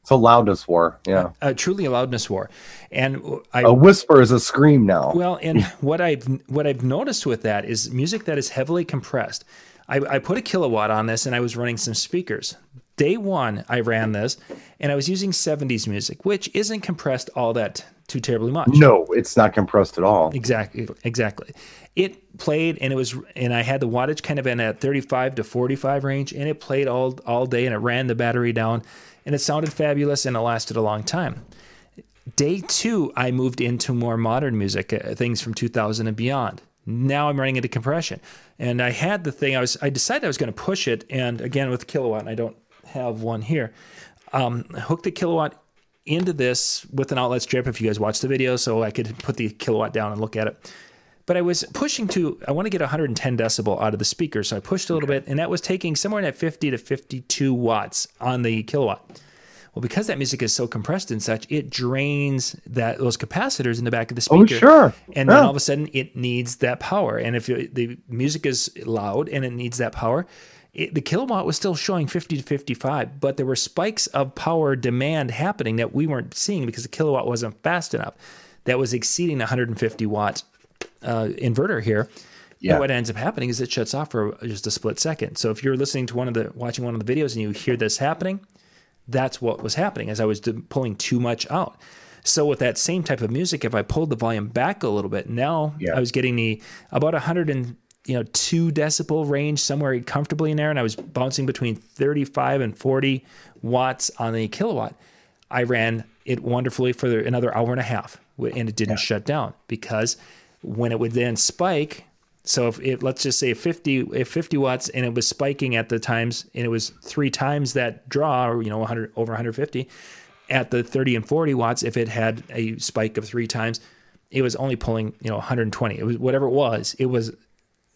C: It's a loudness war. Yeah.
A: uh, truly a loudness war. And I
C: A whisper is a scream now.
A: Well, and what I've what I've noticed with that is music that is heavily compressed. I, I put a Kill A Watt on this, and I was running some speakers. Day one, I ran this, and I was using '70s music, which isn't compressed all that too terribly much.
C: no, it's not compressed at all.
A: Exactly, exactly. It played, and it was, and I had the wattage kind of in at 35 to 45 range, and it played all all day, and it ran the battery down, and it sounded fabulous, and it lasted a long time. Day two, I moved into more modern music, uh, things from 2000 and beyond. Now I'm running into compression, and I had the thing. I was, I decided I was going to push it, and again with Kill A Watt, and I don't have one here. Um, I hooked the Kill A Watt into this with an outlet strip. If you guys watch the video, so I could put the Kill A Watt down and look at it. But I was pushing to, I want to get 110 decibel out of the speaker, so I pushed a little bit, and that was taking somewhere in at 50 to 52 watts on the Kill A Watt. Well, because that music is so compressed and such, it drains that those capacitors in the back of the speaker.
C: Oh,
A: speaker.
C: sure.
A: And then all of a sudden, it needs that power. And if you, the music is loud and it needs that power, it, the Kill A Watt was still showing 50 to 55, but there were spikes of power demand happening that we weren't seeing because the Kill A Watt wasn't fast enough. That was exceeding the 150 watt uh, inverter here.
C: Yeah.
A: And what ends up happening is it shuts off for just a split second. So if you're listening to one of the watching one of the videos and you hear this happening, that's what was happening as I was pulling too much out. So with that same type of music, if I pulled the volume back a little bit, now
C: Yeah.
A: I was getting the about 100 and you know two decibel range somewhere comfortably in there, and I was bouncing between 35 and 40 watts on the Kill A Watt. I ran it wonderfully for another hour and a half, and it didn't shut down because when it would then spike. So if it, let's just say 50, if 50 watts and it was spiking at the times and it was three times that draw or, you know, 100 over 150 at the 30 and 40 watts, if it had a spike of three times, it was only pulling, you know, 120. It was whatever it was, it was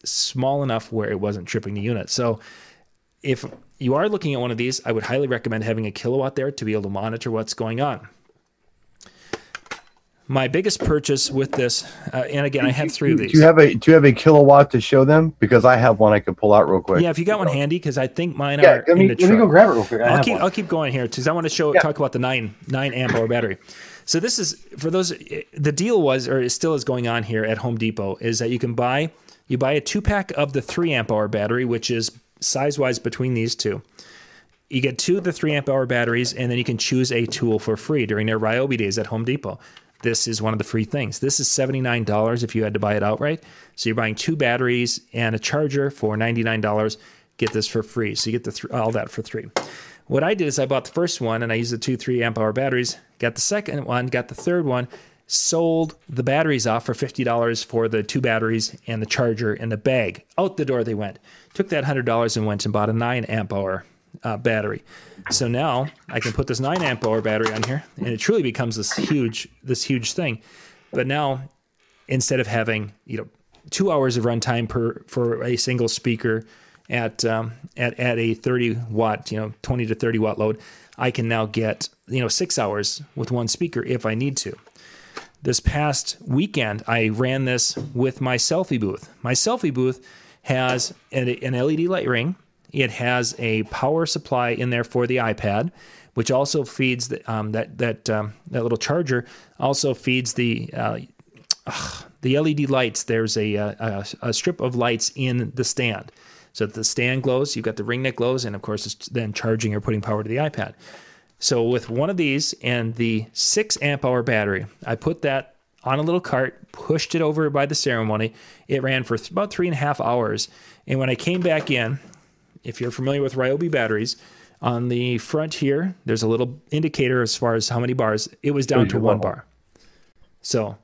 A: small enough where it wasn't tripping the unit. So if you are looking at one of these, I would highly recommend having a Kill A Watt there to be able to monitor what's going on. My biggest purchase with this, uh, and again, I have three of these.
C: Do you have a Do you have a Kill A Watt to show them? Because I have one I could pull out real quick.
A: Yeah, if you got one handy, because I think mine
C: Yeah,
A: are
C: let me, let me go grab it real quick. I
A: I'll keep
C: one.
A: I'll keep going here because I want to show talk about the nine nine amp hour battery. So this is for those. The deal was, or it still is going on here at Home Depot, is that you can buy you buy a two pack of the three amp hour battery, which is size wise between these two. You get two of the three amp hour batteries, and then you can choose a tool for free during their Ryobi days at Home Depot. This is one of the free things. This is $79 if you had to buy it outright. So you're buying two batteries and a charger for $99. Get this for free. So you get the th- all that for three. What I did is I bought the first one and I used the two three amp hour batteries. Got the second one, got the third one, sold the batteries off for $50 for the two batteries and the charger and the bag. Out the door they went. Took that $100 and went and bought a 9 amp hour uh, battery. So now I can put this 9 amp hour battery on here and it truly becomes this huge this huge thing. But now instead of having, you know, 2 hours of runtime per for a single speaker at um, at at a 30 watt, you know, 20 to 30 watt load, I can now get, you know, 6 hours with one speaker if I need to this past weekend, I ran this with my selfie booth. My selfie booth has an, LED light ring. It has a power supply in there for the iPad, which also feeds the, um, that that um, that little charger. Also feeds the uh, ugh, the LED lights. There's a, uh, a a strip of lights in the stand, so the stand glows. You've got the ring that glows, and of course, it's then charging or putting power to the iPad. So with one of these and the six amp hour battery, I put that on a little cart, pushed it over by the ceremony. It ran for th- about three and a half hours. And when I came back in, if you're familiar with Ryobi batteries, on the front here, there's a little indicator as far as how many bars. It was down to one bar. So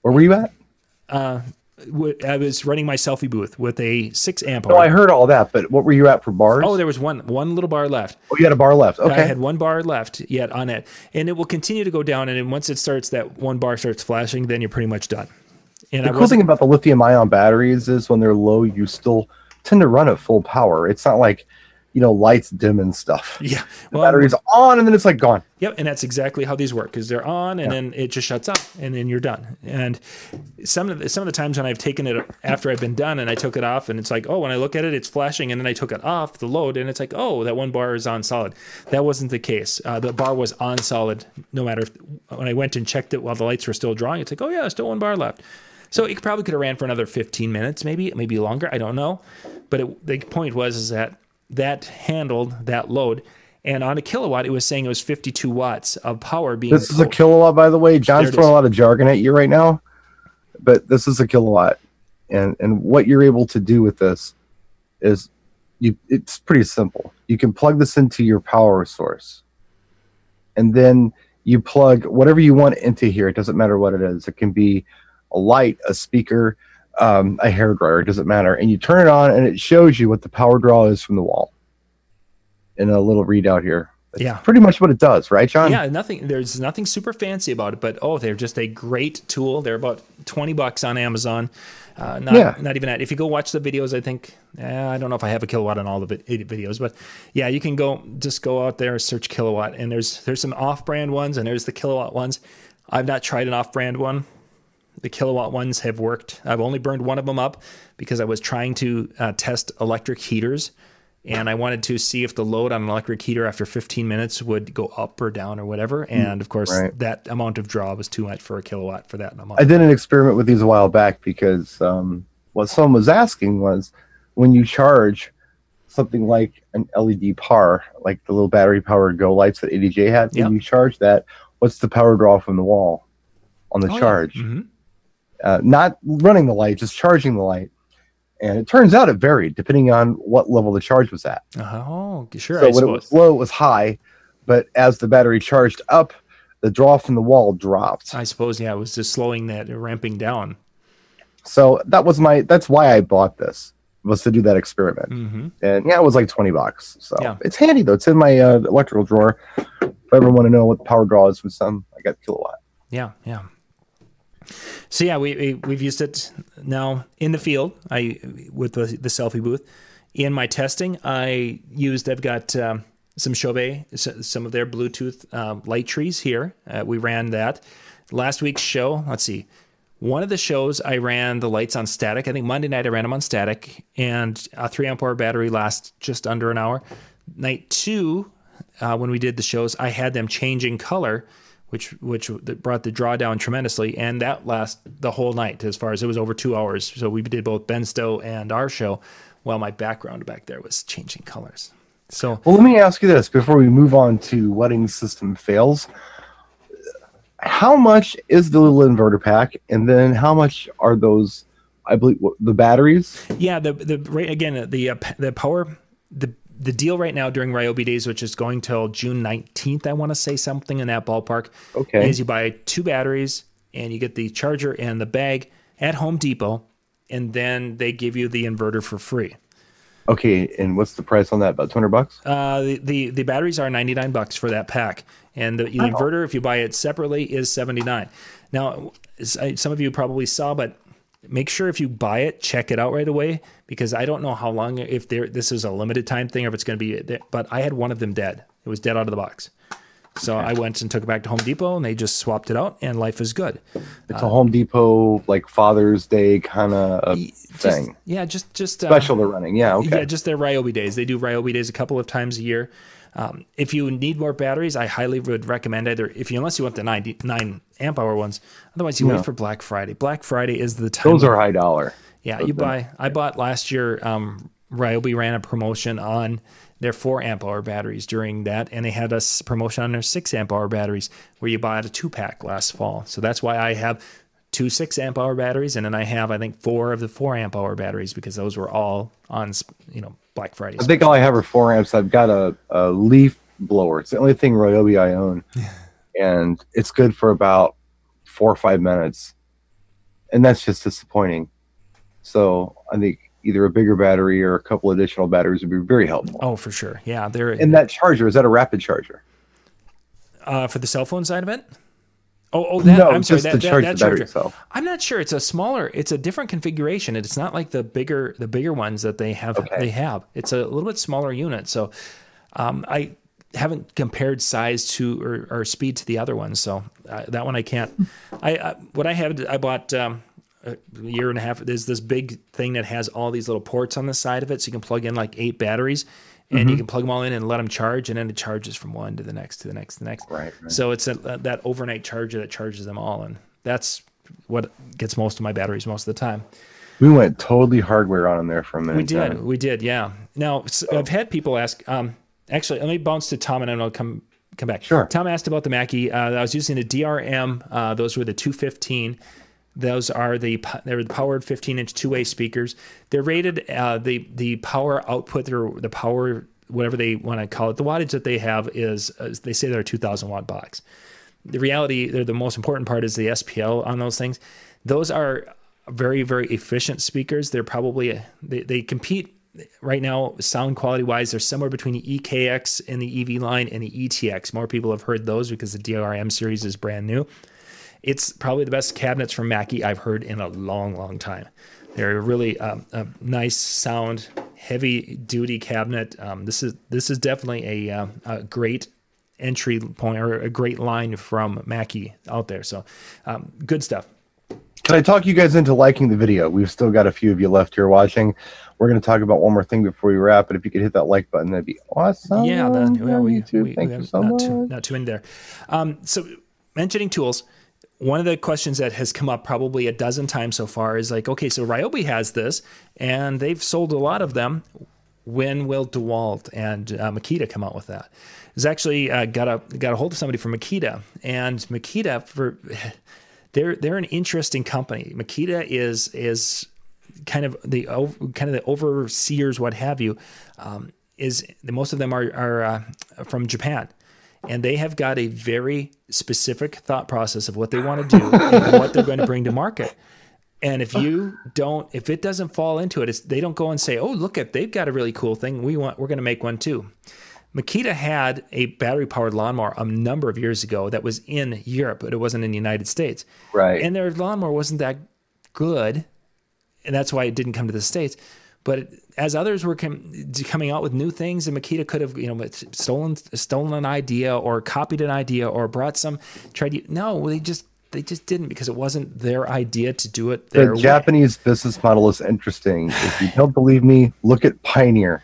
C: Where were you at?
A: w- I was running my selfie booth with a six amp
C: No,
A: hour.
C: I heard all that, but what were you at for bars?
A: oh, there was one one little bar left.
C: Oh, you had a bar left. Okay, I
A: had one bar left yet on it, and it will continue to go down. And then once it starts, that one bar starts flashing, then you're pretty much done. And
C: the
A: I
C: cool thing about the lithium ion batteries is when they're low, you still tend to run at full power. It's not like you know, lights dim and stuff.
A: Yeah.
C: The battery's on and then it's like gone.
A: Yep, and that's exactly how these work. Because they're on, and then it just shuts off, and then you're done. And some of the, some of the times when I've taken it after I've been done, and I took it off, and it's like, oh, when I look at it, it's flashing, and then I took it off the load, and it's like, oh, that one bar is on solid. That wasn't the case. Uh, the bar was on solid, no matter if, when I went and checked it while the lights were still drawing. It's like, oh yeah, still one bar left. So it probably could have ran for another 15 minutes, maybe, maybe longer. I don't know. But it, the point was is that that handled that load. And on a Kill A Watt, it was saying it was 52 watts of power being.
C: This is a
A: Kill
C: A Watt, by the way. John's throwing a lot of jargon at you right now, but this is a Kill A Watt, and and what you're able to do with this is you. It's pretty simple. You can plug this into your power source, and then you plug whatever you want into here. It doesn't matter what it is. It can be a light, a speaker, um, a hair dryer. It doesn't matter. And you turn it on, and it shows you what the power draw is from the wall in a little readout here. That's
A: Yeah.
C: pretty much what it does, right, John?
A: Yeah, nothing. There's nothing super fancy about it, but oh, they're just a great tool. They're about twenty bucks on Amazon. Uh, not,
C: Yeah.
A: not even that. If you go watch the videos, I think eh, I don't know if I have a Kill A Watt on all the vid- videos, but yeah, you can go just go out there search Kill A Watt, and there's there's some off-brand ones, and there's the Kill A Watt ones. I've not tried an off-brand one. The Kill A Watt ones have worked. I've only burned one of them up because I was trying to uh, test electric heaters, and I wanted to see if the load on an electric heater after 15 minutes would go up or down or whatever. And of course,
C: right.
A: that amount of draw was too much for a Kill A Watt for that amount.
C: I did an experiment with these a while back because um, what someone was asking was when you charge something like an LED par, like the little battery powered Go lights that ADJ had,
A: Yep.
C: you charge that, what's the power draw from the wall on the
A: Oh, yeah.
C: charge? Uh, not running the light, just charging the light. And it turns out it varied depending on what level the charge was at.
A: Oh, sure.
C: so
A: I
C: when it was low, it was high, but as the battery charged up, the draw from the wall dropped.
A: I suppose, yeah, it was just slowing that, ramping down.
C: So that was my that's why I bought this was to do that experiment.
A: hmm
C: And yeah, it was like 20 bucks. So
A: Yeah.
C: it's handy though. It's in my uh, electrical drawer. If I ever want to know what the power draw is with some, I got Kill A Watt.
A: Yeah, yeah. So yeah, we, we we've used it now in the field. I with the the selfie booth. In my testing, I used. I've got um, some Chauvet, s- some of their Bluetooth um, light trees here. Uh, we ran that last week's show. Let's see. One of the shows I ran the lights on static. I think Monday night I ran them on static, and a three amp hour battery lasts just under an hour. Night two, uh, when we did the shows, I had them changing color, which which brought the draw down tremendously, and that last the whole night. As far as it was over two hours, so we did both Ben Stowe and our show, while my background back there was changing colors. So
C: Well, let me ask you this before we move on to wedding system fails. How much is the little inverter pack, and then how much are those? I believe the batteries.
A: Yeah, the the right again the uh, the power the the deal right now during Ryobi Days, which is going till June nineteenth, I want to say something in that ballpark.
C: Okay.
A: is you buy two batteries and you get the charger and the bag at Home Depot, and then they give you the inverter for free.
C: Okay, and what's the price on that? About 200 bucks.
A: Uh, the, the the batteries are ninety nine bucks for that pack, and the, the inverter, if you buy it separately, is seventy nine. Now, s- I- some of you probably saw, but make sure if you buy it, check it out right away because I don't know how long if there this is a limited time thing or if it's going to be. But I had one of them dead; it was dead out of the box. So I went and took it back to Home Depot, and they just swapped it out, and life is good.
C: It's a Home Depot like Father's Day kind of thing.
A: yeah, just just uh,
C: Special they're running. Yeah. Okay.
A: Yeah, just their Ryobi days. They do Ryobi days a couple of times a year. Um, if you need more batteries, I highly would recommend either if you unless you want the 90, nine amp hour ones. Otherwise, you
C: Yeah.
A: wait for Black Friday. Black Friday is the time.
C: Those are high dollar.
A: Yeah. You buy. I bought last year. Um, Ryobi ran a promotion on their four amp hour batteries during that, and they had a promotion on their six amp hour batteries where you bought a two pack last fall. So that's why I have two six amp hour batteries, and then I have I think four of the four amp hour batteries because those were all on you know Black Friday.
C: I think all I have are four amps. I've got a, a leaf blower. It's the only thing Ryobi I own, and it's good for about four or five minutes, and that's just disappointing. So I think either a bigger battery or a couple additional batteries would be very helpful.
A: Oh, for sure. Yeah, they're
C: And that charger is that a rapid charger?
A: uh, for the cell phone side of it. Oh, oh, that,
C: No,
A: I'm sorry.
C: just
A: That, that, that
C: the
A: charger.
C: itself.
A: I'm not sure. It's a smaller. It's a different configuration. It's not like the bigger the bigger ones that they have.
C: Okay.
A: They have. It's a little bit smaller unit. So, um, I haven't compared size to or, or speed to the other ones. So uh, that one I can't. I, I what I have. I bought. Um, a year and a half. There's this big thing that has all these little ports on the side of it, so you can plug in like eight batteries, and
C: Mm-hmm.
A: you can plug them all in and let them charge, and then it charges from one to the next to the next to the next.
C: Right, right.
A: So it's a, that overnight charger that charges them all, and that's what gets most of my batteries most of the time.
C: We went totally hardware on there for a minute.
A: We did,
C: John.
A: we did, yeah. Now I've had people ask. Um, actually, let me bounce to Tom, and then I'll come come back.
C: Sure.
A: Tom asked about the Mackie. Uh, I was using the DRM. Uh, those were the 215. Those are the they're the powered 15 inch two way speakers. They're rated uh, the the power output. They're the power whatever they want to call it. The wattage that they have is uh, they say they're a 2,000 watt box the reality they're the most important part is the SPL on those things. Those are very very efficient speakers. They're probably they, they compete right now sound quality wise. They're somewhere between the EKX and the EV line and the ETX. More people have heard those because the DRM series is brand new. It's probably the best cabinets from Mackie I've heard in a long long time. They're a really um, a nice sound, heavy duty cabinet. Um, this is this is definitely a, uh, a great entry point or a great line from Mackie out there. So um, good stuff.
C: Can I talk you guys into liking the video? We've still got a few of you left here watching. We're going to talk about one more thing before we wrap. But if you could hit that like button, that'd be awesome.
A: Yeah, then well, we,
C: YouTube.
A: we,
C: Thank
A: we
C: you
A: have
C: so
A: not
C: much.
A: too, not too in there. Um, so mentioning tools, one of the questions that has come up probably a dozen times so far is like, okay, so Ryobi has this, and they've sold a lot of them. When will DeWalt and uh, Makita come out with that? that? Is actually uh, got a got a hold of somebody from Makita, and Makita for they're they're an interesting company. Makita is is kind of the kind of the overseers, what have you. Um, is most of them are are uh, from Japan, and they have got a very specific thought process of what they want to do and what they're going to bring to market. And if you don't, if it doesn't fall into it, it's, they don't go and say, "Oh, look at they've got a really cool thing. We want we're going to make one too." Makita had a battery powered lawnmower a number of years ago that was in Europe, but it wasn't in the United States.
C: Right.
A: And their lawnmower wasn't that good, and that's why it didn't come to the states. But as others were com- coming out with new things, and Makita could have, you know, stolen stolen an idea or copied an idea or brought some tried. To, no, they just they just didn't because it wasn't their idea to do it their
C: the
A: way.
C: Japanese business model is interesting. If you don't believe me, look at Pioneer.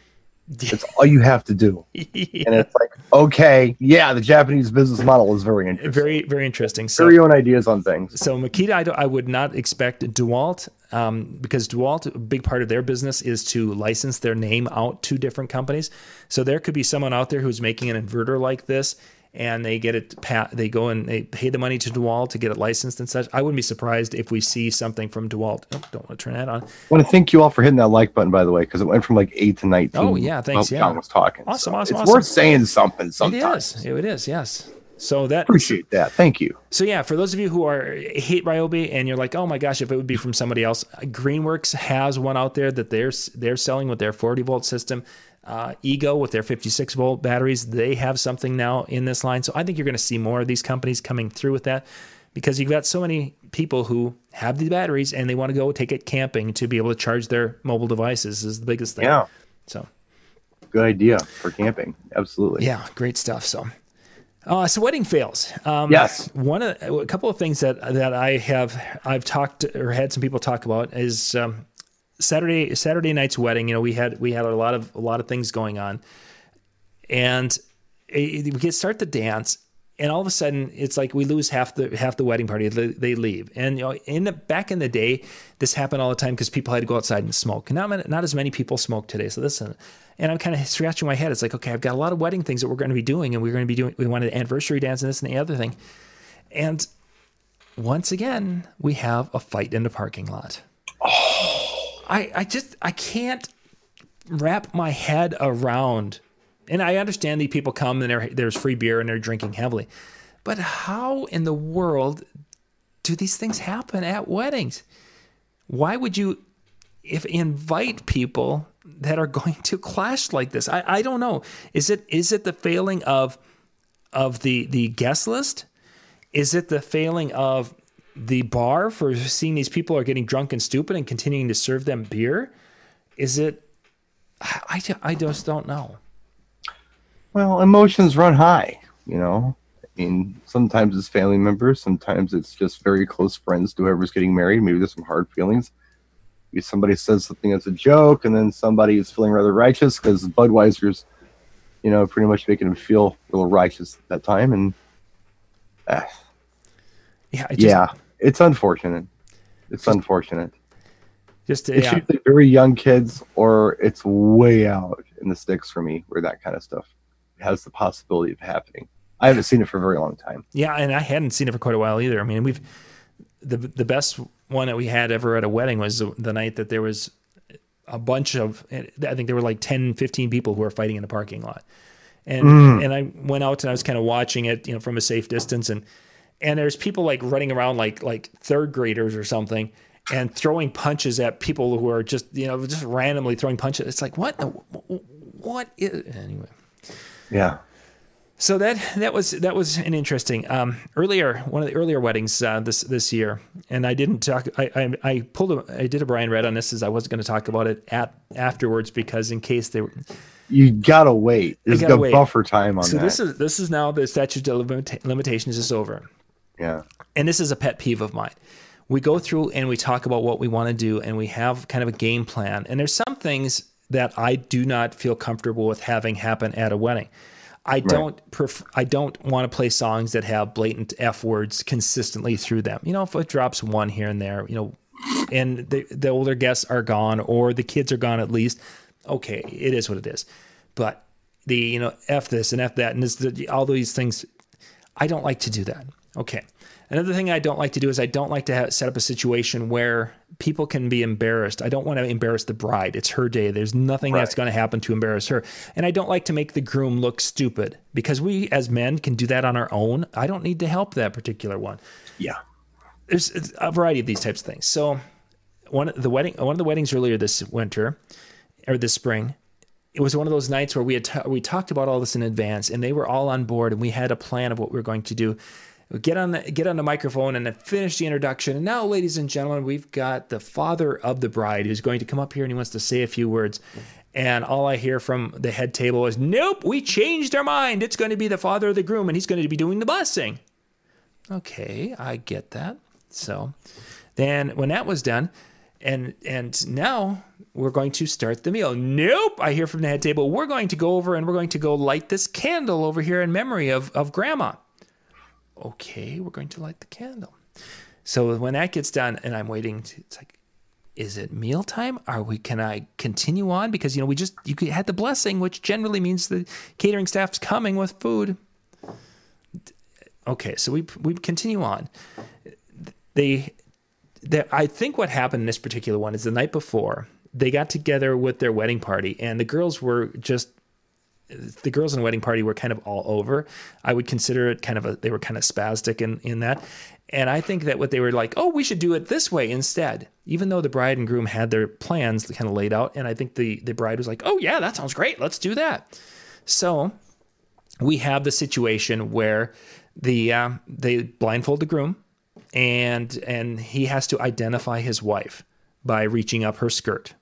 C: That's all you have to do. And it's like, okay, yeah, the Japanese business model is very interesting.
A: very very interesting. So
C: Very own ideas on things.
A: so Makita, I, I would not expect DeWalt um, because DeWalt, a big part of their business is to license their name out to different companies. So there could be someone out there who's making an inverter like this, and they get it. pa- They go and they pay the money to DeWalt to get it licensed and such. I wouldn't be surprised if we see something from DeWalt. Oh, don't want to turn that on.
C: I want to thank you all for hitting that like button, by the way, because it went from like eight to nineteen.
A: Oh, yeah, thanks,
C: while
A: yeah.
C: John was talking.
A: Awesome,
C: So
A: awesome,
C: It's
A: awesome.
C: worth saying something
A: It
C: sometimes.
A: is. It is. Yes. So that
C: Appreciate that. Thank you.
A: So yeah, for those of you who are hate Ryobi and you're like, oh my gosh, if it would be from somebody else, Greenworks has one out there that they're they're selling with their 40 volt system. Uh, Ego with their 56 volt batteries, they have something now in this line. So I think you're going to see more of these companies coming through with that because you've got so many people who have the batteries and they want to go take it camping to be able to charge their mobile devices is the biggest thing.
C: Yeah.
A: So
C: Good idea for camping. Absolutely.
A: yeah, great stuff. So, uh, so wedding fails. Um,
C: Yes.
A: One of a couple of things that that I have I've talked or had some people talk about is um, Saturday Saturday night's wedding. You know, we had we had a lot of a lot of things going on, and it, we get start the dance. And all of a sudden, it's like we lose half the half the wedding party. They, they leave, and you know, in the back in the day, this happened all the time because people had to go outside and smoke. And not not as many people smoke today. So this, and I'm kind of scratching my head. It's like, okay, I've got a lot of wedding things that we're going to be doing, and we're going to be doing. We wanted an anniversary dance and this and the other thing, and once again, we have a fight in the parking lot. Oh. I I just I can't wrap my head around. And I understand the people come and there's free beer and they're drinking heavily. But how in the world do these things happen at weddings? Why would you if invite people that are going to clash like this? I, I don't know. Is it is it the failing of of the the guest list? Is it the failing of the bar for seeing these people are getting drunk and stupid and continuing to serve them beer? Is it? I, I I just don't know.
C: Well, emotions run high, you know. I mean, sometimes it's family members, sometimes it's just very close friends to whoever's getting married. Maybe there's some hard feelings. Maybe somebody says something as a joke, and then somebody is feeling rather righteous because Budweiser's, you know, pretty much making them feel a little righteous at that time. And ah,
A: Yeah, just,
C: yeah, it's unfortunate. It's unfortunate.
A: just
C: It's
A: yeah.
C: usually very young kids, or it's way out in the sticks for me where that kind of stuff has the possibility of happening. I haven't seen it for a very long time.
A: Yeah, and I hadn't seen it for quite a while either. I mean, we've the the best one that we had ever at a wedding was the, the night that there was a bunch of I think there were like 10 15 people who were fighting in the parking lot. And mm. and I went out and I was kind of watching it, you know, from a safe distance and and there's people like running around like like third graders or something and throwing punches at people who are just, you know, just randomly throwing punches. It's like, what? What is anyway?
C: Yeah.
A: So that that was that was an interesting um, earlier one of the earlier weddings uh, this this year, and I didn't talk. I I, I pulled a, I did a Brian Redd on this as I wasn't going to talk about it at afterwards because in case they were.
C: You gotta wait. There's
A: gotta
C: a
A: wait.
C: buffer time on
A: So
C: that.
A: this is this is now the statute of limita- limitations is over,
C: yeah.
A: and this is a pet peeve of mine. We go through and we talk about what we want to do, and we have kind of a game plan. And there's some things that I do not feel comfortable with having happen at a wedding. I don't pref- I don't want to play songs that have blatant f words consistently through them. You know, if it drops one here and there, you know, and the the older guests are gone or the kids are gone at least. Okay, it is what it is. But the you know f this and f that and this the, all these things, I don't like to do that. Okay. Another thing I don't like to do is I don't like to have, set up a situation where people can be embarrassed. I don't want to embarrass the bride. It's her day. There's nothing that's going to happen to embarrass her. And I don't like to make the groom look stupid because we as men can do that on our own. I don't need to help that particular one.
C: Yeah.
A: There's a variety of these types of things. So one of the wedding one of the weddings earlier this winter or this spring it was one of those nights where we had t- we talked about all this in advance and they were all on board and we had a plan of what we were going to do get on the get on the microphone and then finish the introduction. And now ladies and gentlemen we've got the father of the bride who's going to come up here and he wants to say a few words. And all i hear from the head table is nope we changed our mind. It's going to be the father of the groom and he's going to be doing the busing okay i get that. So then when that was done and and now we're going to start the meal. Nope i hear from the head table we're going to go over and we're going to go light this candle over here in memory of of grandma okay we're going to light the candle. So when that gets done and i'm waiting to, it's like is it mealtime? Are we can i continue on? Because you know we just you had the blessing which generally means the catering staff's coming with food. Okay so we we continue on. They, they I think what happened in this particular one is the night before they got together with their wedding party and the girls were just the girls in the wedding party were kind of all over. I would consider it kind of a they were kind of spastic in in that. And I think that what they were like, oh, we should do it this way instead. Even though the bride and groom had their plans kind of laid out, and I think the the bride was like, oh yeah, that sounds great, let's do that. So we have the situation where the uh, they blindfold the groom, and and he has to identify his wife by reaching up her skirt.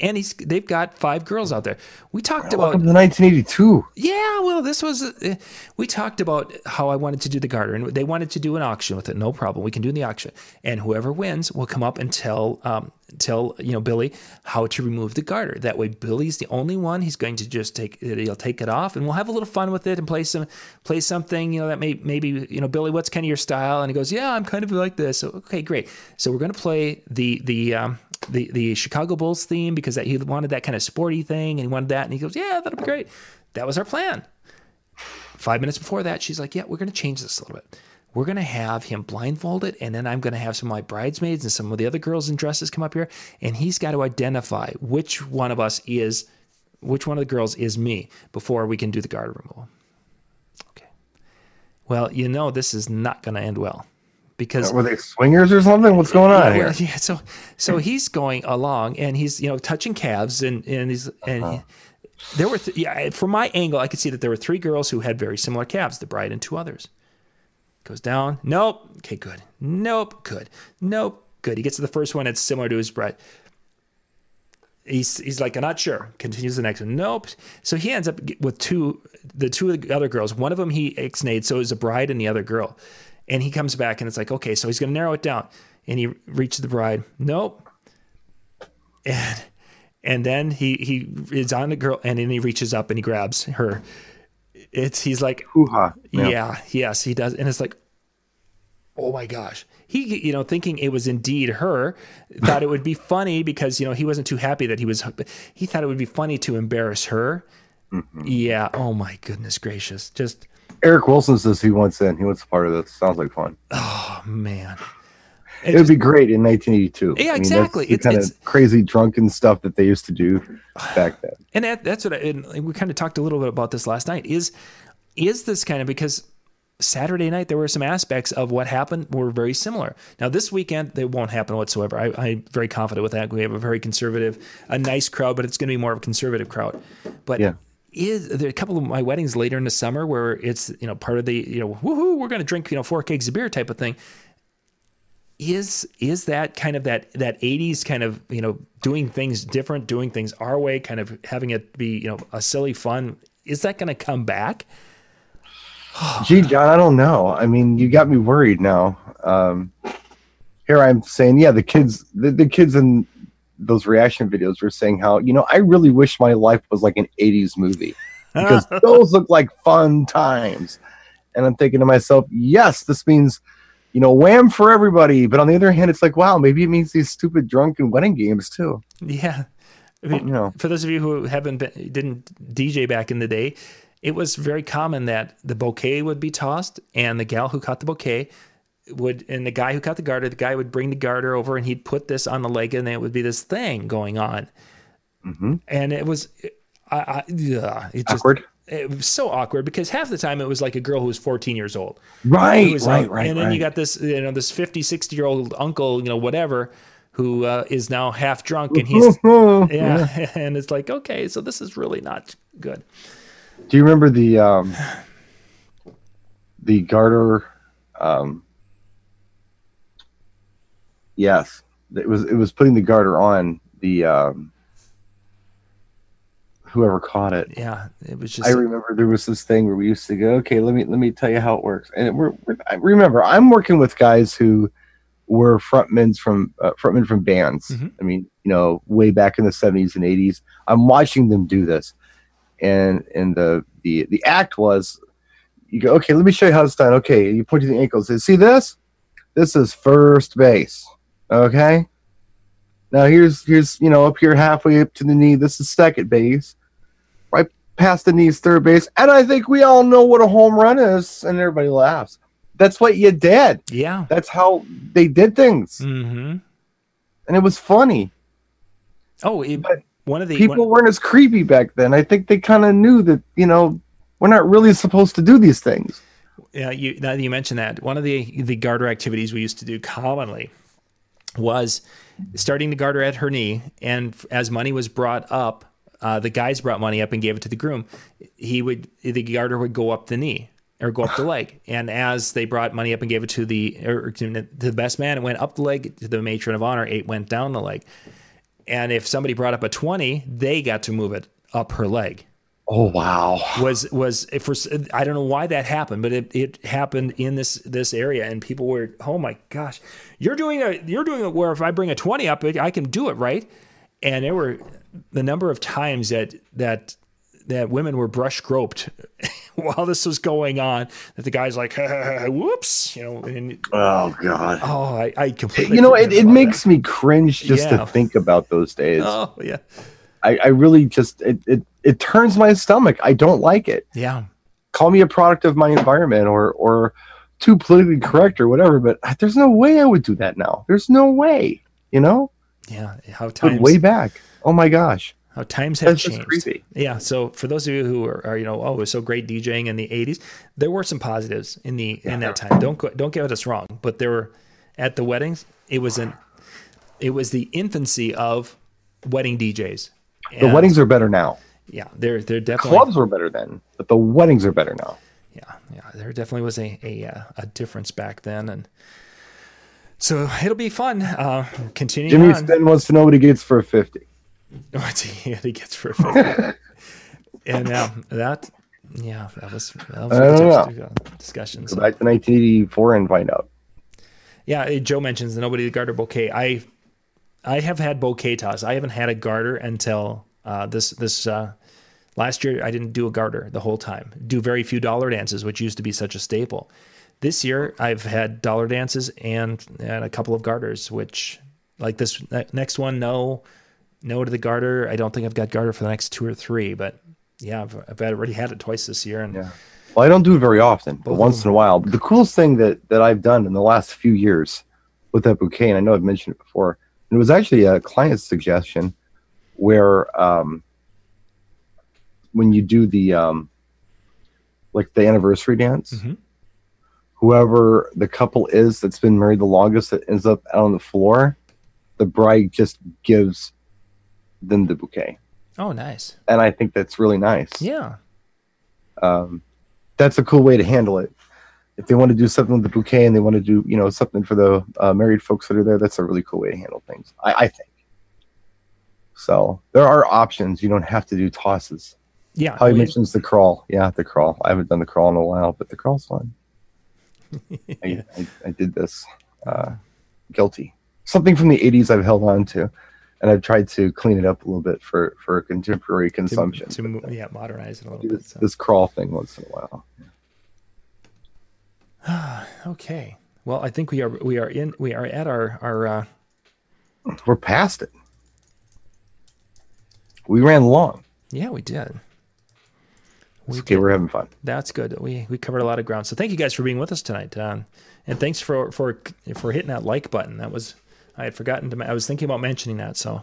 A: And he's they've got five girls out there. We talked about
C: the 1982.
A: yeah, well, this was uh, we talked about how I wanted to do the garter, and they wanted to do an auction with it. No problem, we can do the auction, and whoever wins will come up and tell um, tell you know Billy how to remove the garter. That way, Billy's the only one. He's going to just take it. He'll take it off, and we'll have a little fun with it and play some play something you know that may maybe you know Billy, what's kind of your style? And he goes, yeah, I'm kind of like this. So, okay, great. So we're going to play the the um, the the Chicago Bulls theme because that, he wanted that kind of sporty thing and he wanted that and he goes, yeah, that'll be great. That was our plan. Five minutes before that, she's like, yeah, we're going to change this a little bit. We're going to have him blindfolded, and then I'm going to have some of my bridesmaids and some of the other girls in dresses come up here, and he's got to identify which one of us is, which one of the girls is me before we can do the guard removal. Okay. Well, you know this is not going to end well because
C: Were they swingers or something? What's going on
A: yeah,
C: here?
A: yeah, so so he's going along and he's you know touching calves and and he's and
C: Uh-huh.
A: he- there were th- yeah from my angle I could see that there were three girls who had very similar calves, the bride and two others. Goes down. Nope. Okay, good. Nope. Good. Nope. Good. He gets to the first one. It's similar to his bride. He's, he's like, I'm not sure. Continues the next one. Nope. So he ends up with two, the two of the other girls. One of them he ixnayed, so it was a bride and the other girl. And he comes back and it's like, okay, so he's going to narrow it down. And he reaches the bride. Nope. And and then he he is on the girl, and then he reaches up and he grabs her. It's he's like,
C: Hoo-ha.
A: yeah. yes, he does, and it's like, oh my gosh. He, you know, thinking it was indeed her, thought it would be funny because you know he wasn't too happy that he was. He thought it would be funny to embarrass her. Mm-hmm. Yeah. Oh my goodness gracious. Just
C: Eric Wilson says he wants in. He wants a part of this. Sounds like fun.
A: oh man.
C: It would be great in 1982.
A: Yeah, exactly.
C: the
A: It's-
C: kind
A: it's-
C: of crazy drunken stuff that they used to do back then.
A: and that, that's what I, and we kind of talked a little bit about this last night is is this kind of because saturday night there were some aspects of what happened were very similar now this weekend they won't happen whatsoever I, i'm very confident with that we have a very conservative a nice crowd but it's going to be more of a conservative crowd but
C: Yeah.
A: Is there a couple of my weddings later in the summer where it's you know part of the you know woohoo we're going to drink you know four kegs of beer type of thing is is that kind of that that 80s kind of you know doing things different doing things our way kind of having it be you know a silly fun is that going to come back
C: Gee, John, I don't know. I mean, you got me worried now. Um, here I'm saying, yeah, the kids, the, the kids in those reaction videos were saying how, you know, I really wish my life was like an 80s movie because those look like fun times. And I'm thinking to myself, yes, this means, you know, wham for everybody. But on the other hand, it's like, wow, maybe it means these stupid drunken wedding games too.
A: yeah I mean,
C: You know.
A: for those of you who haven't been didn't dj back in the day it was very common that the bouquet would be tossed and the gal who caught the bouquet would and the guy who caught the garter the guy would bring the garter over and he'd put this on the leg and it would be this thing going on
C: Mm-hmm.
A: and it was I, I yeah, it just
C: Awkward.
A: it was so awkward because half the time it was like a girl who was 14 years old
C: Right, right,
A: like-
C: right.
A: and then
C: right.
A: you got this you know this 50 60 year old uncle you know whatever who uh, is now half drunk and he's yeah and it's like okay so this is really not good
C: Do you remember the um, the garter? Um, yes, it was. It was putting the garter on the um, whoever caught it.
A: yeah it was just
C: I remember there was this thing where we used to go, okay, let me let me tell you how it works. And we're, we're I remember I'm working with guys who were frontmen from uh, frontmen from bands.
A: Mhm.
C: I mean, you know, way back in the 70s and 80s. I'm watching them do this, and and the the the act was, you go, okay, let me show you how it's done. Okay, you point to the ankles. See this? This is first base. Okay. Now here's here's you know up here halfway up to the knee. This is second base right past the knees, third base, and I think we all know what a home run is, and everybody laughs. That's what you did.
A: yeah
C: That's how they did things,
A: mm-hmm.
C: and it was funny.
A: oh it,
C: But
A: one of the
C: People
A: one-
C: weren't as creepy back then. I think they kind of knew that you know we're not really supposed to do these things.
A: yeah you now that you mentioned that one of the the garter activities we used to do commonly was starting the garter at her knee and as money was brought up uh, the guys brought money up and gave it to the groom. He would the garter would go up the knee or go up the leg. And as they brought money up and gave it to the or to the best man it went up the leg to the matron of honor. It went down the leg. And if somebody brought up a 20 they got to move it up her leg
C: Oh wow!
A: was was if for I don't know why that happened, but it, it happened in this this area, and people were oh my gosh, you're doing a you're doing it where if I bring a twenty up, I can do it right, and there were the number of times that that that women were brush groped while this was going on that the guy's like whoops you know and
C: Oh god!
A: oh I, I completely
C: You know, it, it makes me cringe just
A: Yeah.
C: to think about those days.
A: oh yeah
C: I, I really just it, it it turns my stomach. I don't like it.
A: yeah
C: call me a product of my environment or or too politically correct or whatever but there's no way i would do that now there's no way you know
A: yeah how
C: but
A: times
C: way back oh my gosh
A: how times have
C: that's
A: changed
C: creepy
A: Yeah. So for those of you who are, are, you know, oh, it was so great DJing in the '80s, there were some positives in the in that time. Don't go, don't get us wrong, but there were at the weddings. It was an it was the infancy of wedding DJs.
C: The weddings are better now
A: yeah, they're they're definitely
C: clubs were better then but the weddings are better now
A: yeah, yeah. There definitely was a a, uh, a difference back then, and so it'll be fun. Uh, continuing
C: Jimmy
A: on.
C: Sten wants to know what he gets for a fifty.
A: What he, gets for a fifty. and yeah, that yeah, that was that was a uh, discussion.
C: Go
A: So.
C: back to 1984 and find out.
A: Yeah, Joe mentions the nobody the garter bouquet. I I have had bouquet toss. I haven't had a garter until uh, this this uh, last year. I didn't do a garter the whole time. Do very few dollar dances, which used to be such a staple. This year, I've had dollar dances and and a couple of garters, which like this next one, no, no to the garter. I don't think I've got garter for the next two or three, but yeah, I've, I've already had it twice this year, and
C: Yeah. Well, I don't do it very often, but once in a while. The coolest thing that that I've done in the last few years with that bouquet, and I know I've mentioned it before, it was actually a client's suggestion, where um, when you do the um, like the anniversary dance,
A: Mhm.
C: whoever the couple is that's been married the longest that ends up out on the floor, the bride just gives them the bouquet,
A: oh, nice,
C: and I think that's really nice
A: yeah,
C: um, that's a cool way to handle it. If they want to do something with the bouquet and they want to do, you know, something for the uh, married folks that are there, that's a really cool way to handle things. I, I think. So there are options. You don't have to do tosses.
A: yeah.
C: How he mentions the crawl. Yeah, the crawl. I haven't done the crawl in a while, but the crawl's fun. I, I, I did this. Uh, guilty. Something from the '80s I've held on to, and I've tried to clean it up a little bit for for contemporary consumption.
A: to mo- yeah modernize it a little bit.
C: this,
A: So.
C: this crawl thing once in a while.
A: Okay. Well, I think we are we are in we are at our our uh,
C: We're past it. We ran long.
A: yeah we did.
C: It's
A: We
C: okay,
A: did.
C: we're having fun.
A: That's good. We we covered a lot of ground. So thank you guys for being with us tonight, um, and thanks for for for hitting that like button. That was I had forgotten to. I was thinking about mentioning that. So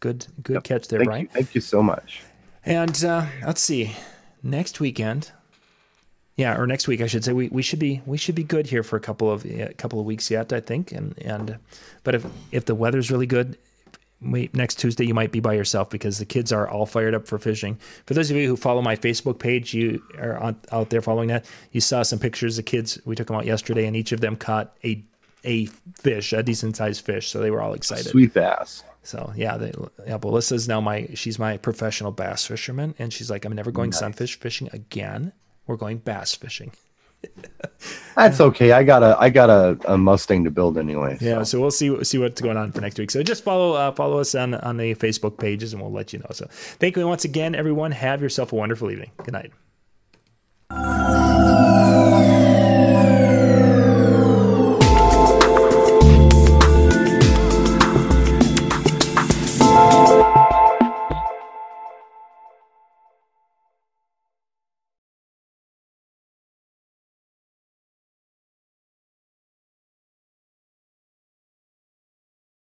A: good good catch there,
C: Thank
A: Brian.
C: you, thank you so much.
A: And uh, let's see, next weekend, yeah, or next week I should say, we, we should be we should be good here for a couple of a couple of weeks yet, I think. And and but if if the weather's really good, wait, next Tuesday you might be by yourself because the kids are all fired up for fishing. For those of you who follow my Facebook page, you are on, out there following that. You saw some pictures of kids. We took them out yesterday, and each of them caught a a fish, a decent sized fish. So they were all excited.
C: Sweet bass.
A: So yeah, they, yeah. But Alyssa's now my she's my professional bass fisherman, and she's like, I'm never going sunfish fishing again we're going bass fishing.
C: That's okay. I got a I got a, a Mustang to build anyway. So.
A: Yeah, so we'll see see what's going on for next week. So just follow uh, follow us on on the Facebook pages, and we'll let you know. So thank you once again, everyone. Have yourself a wonderful evening. Good night.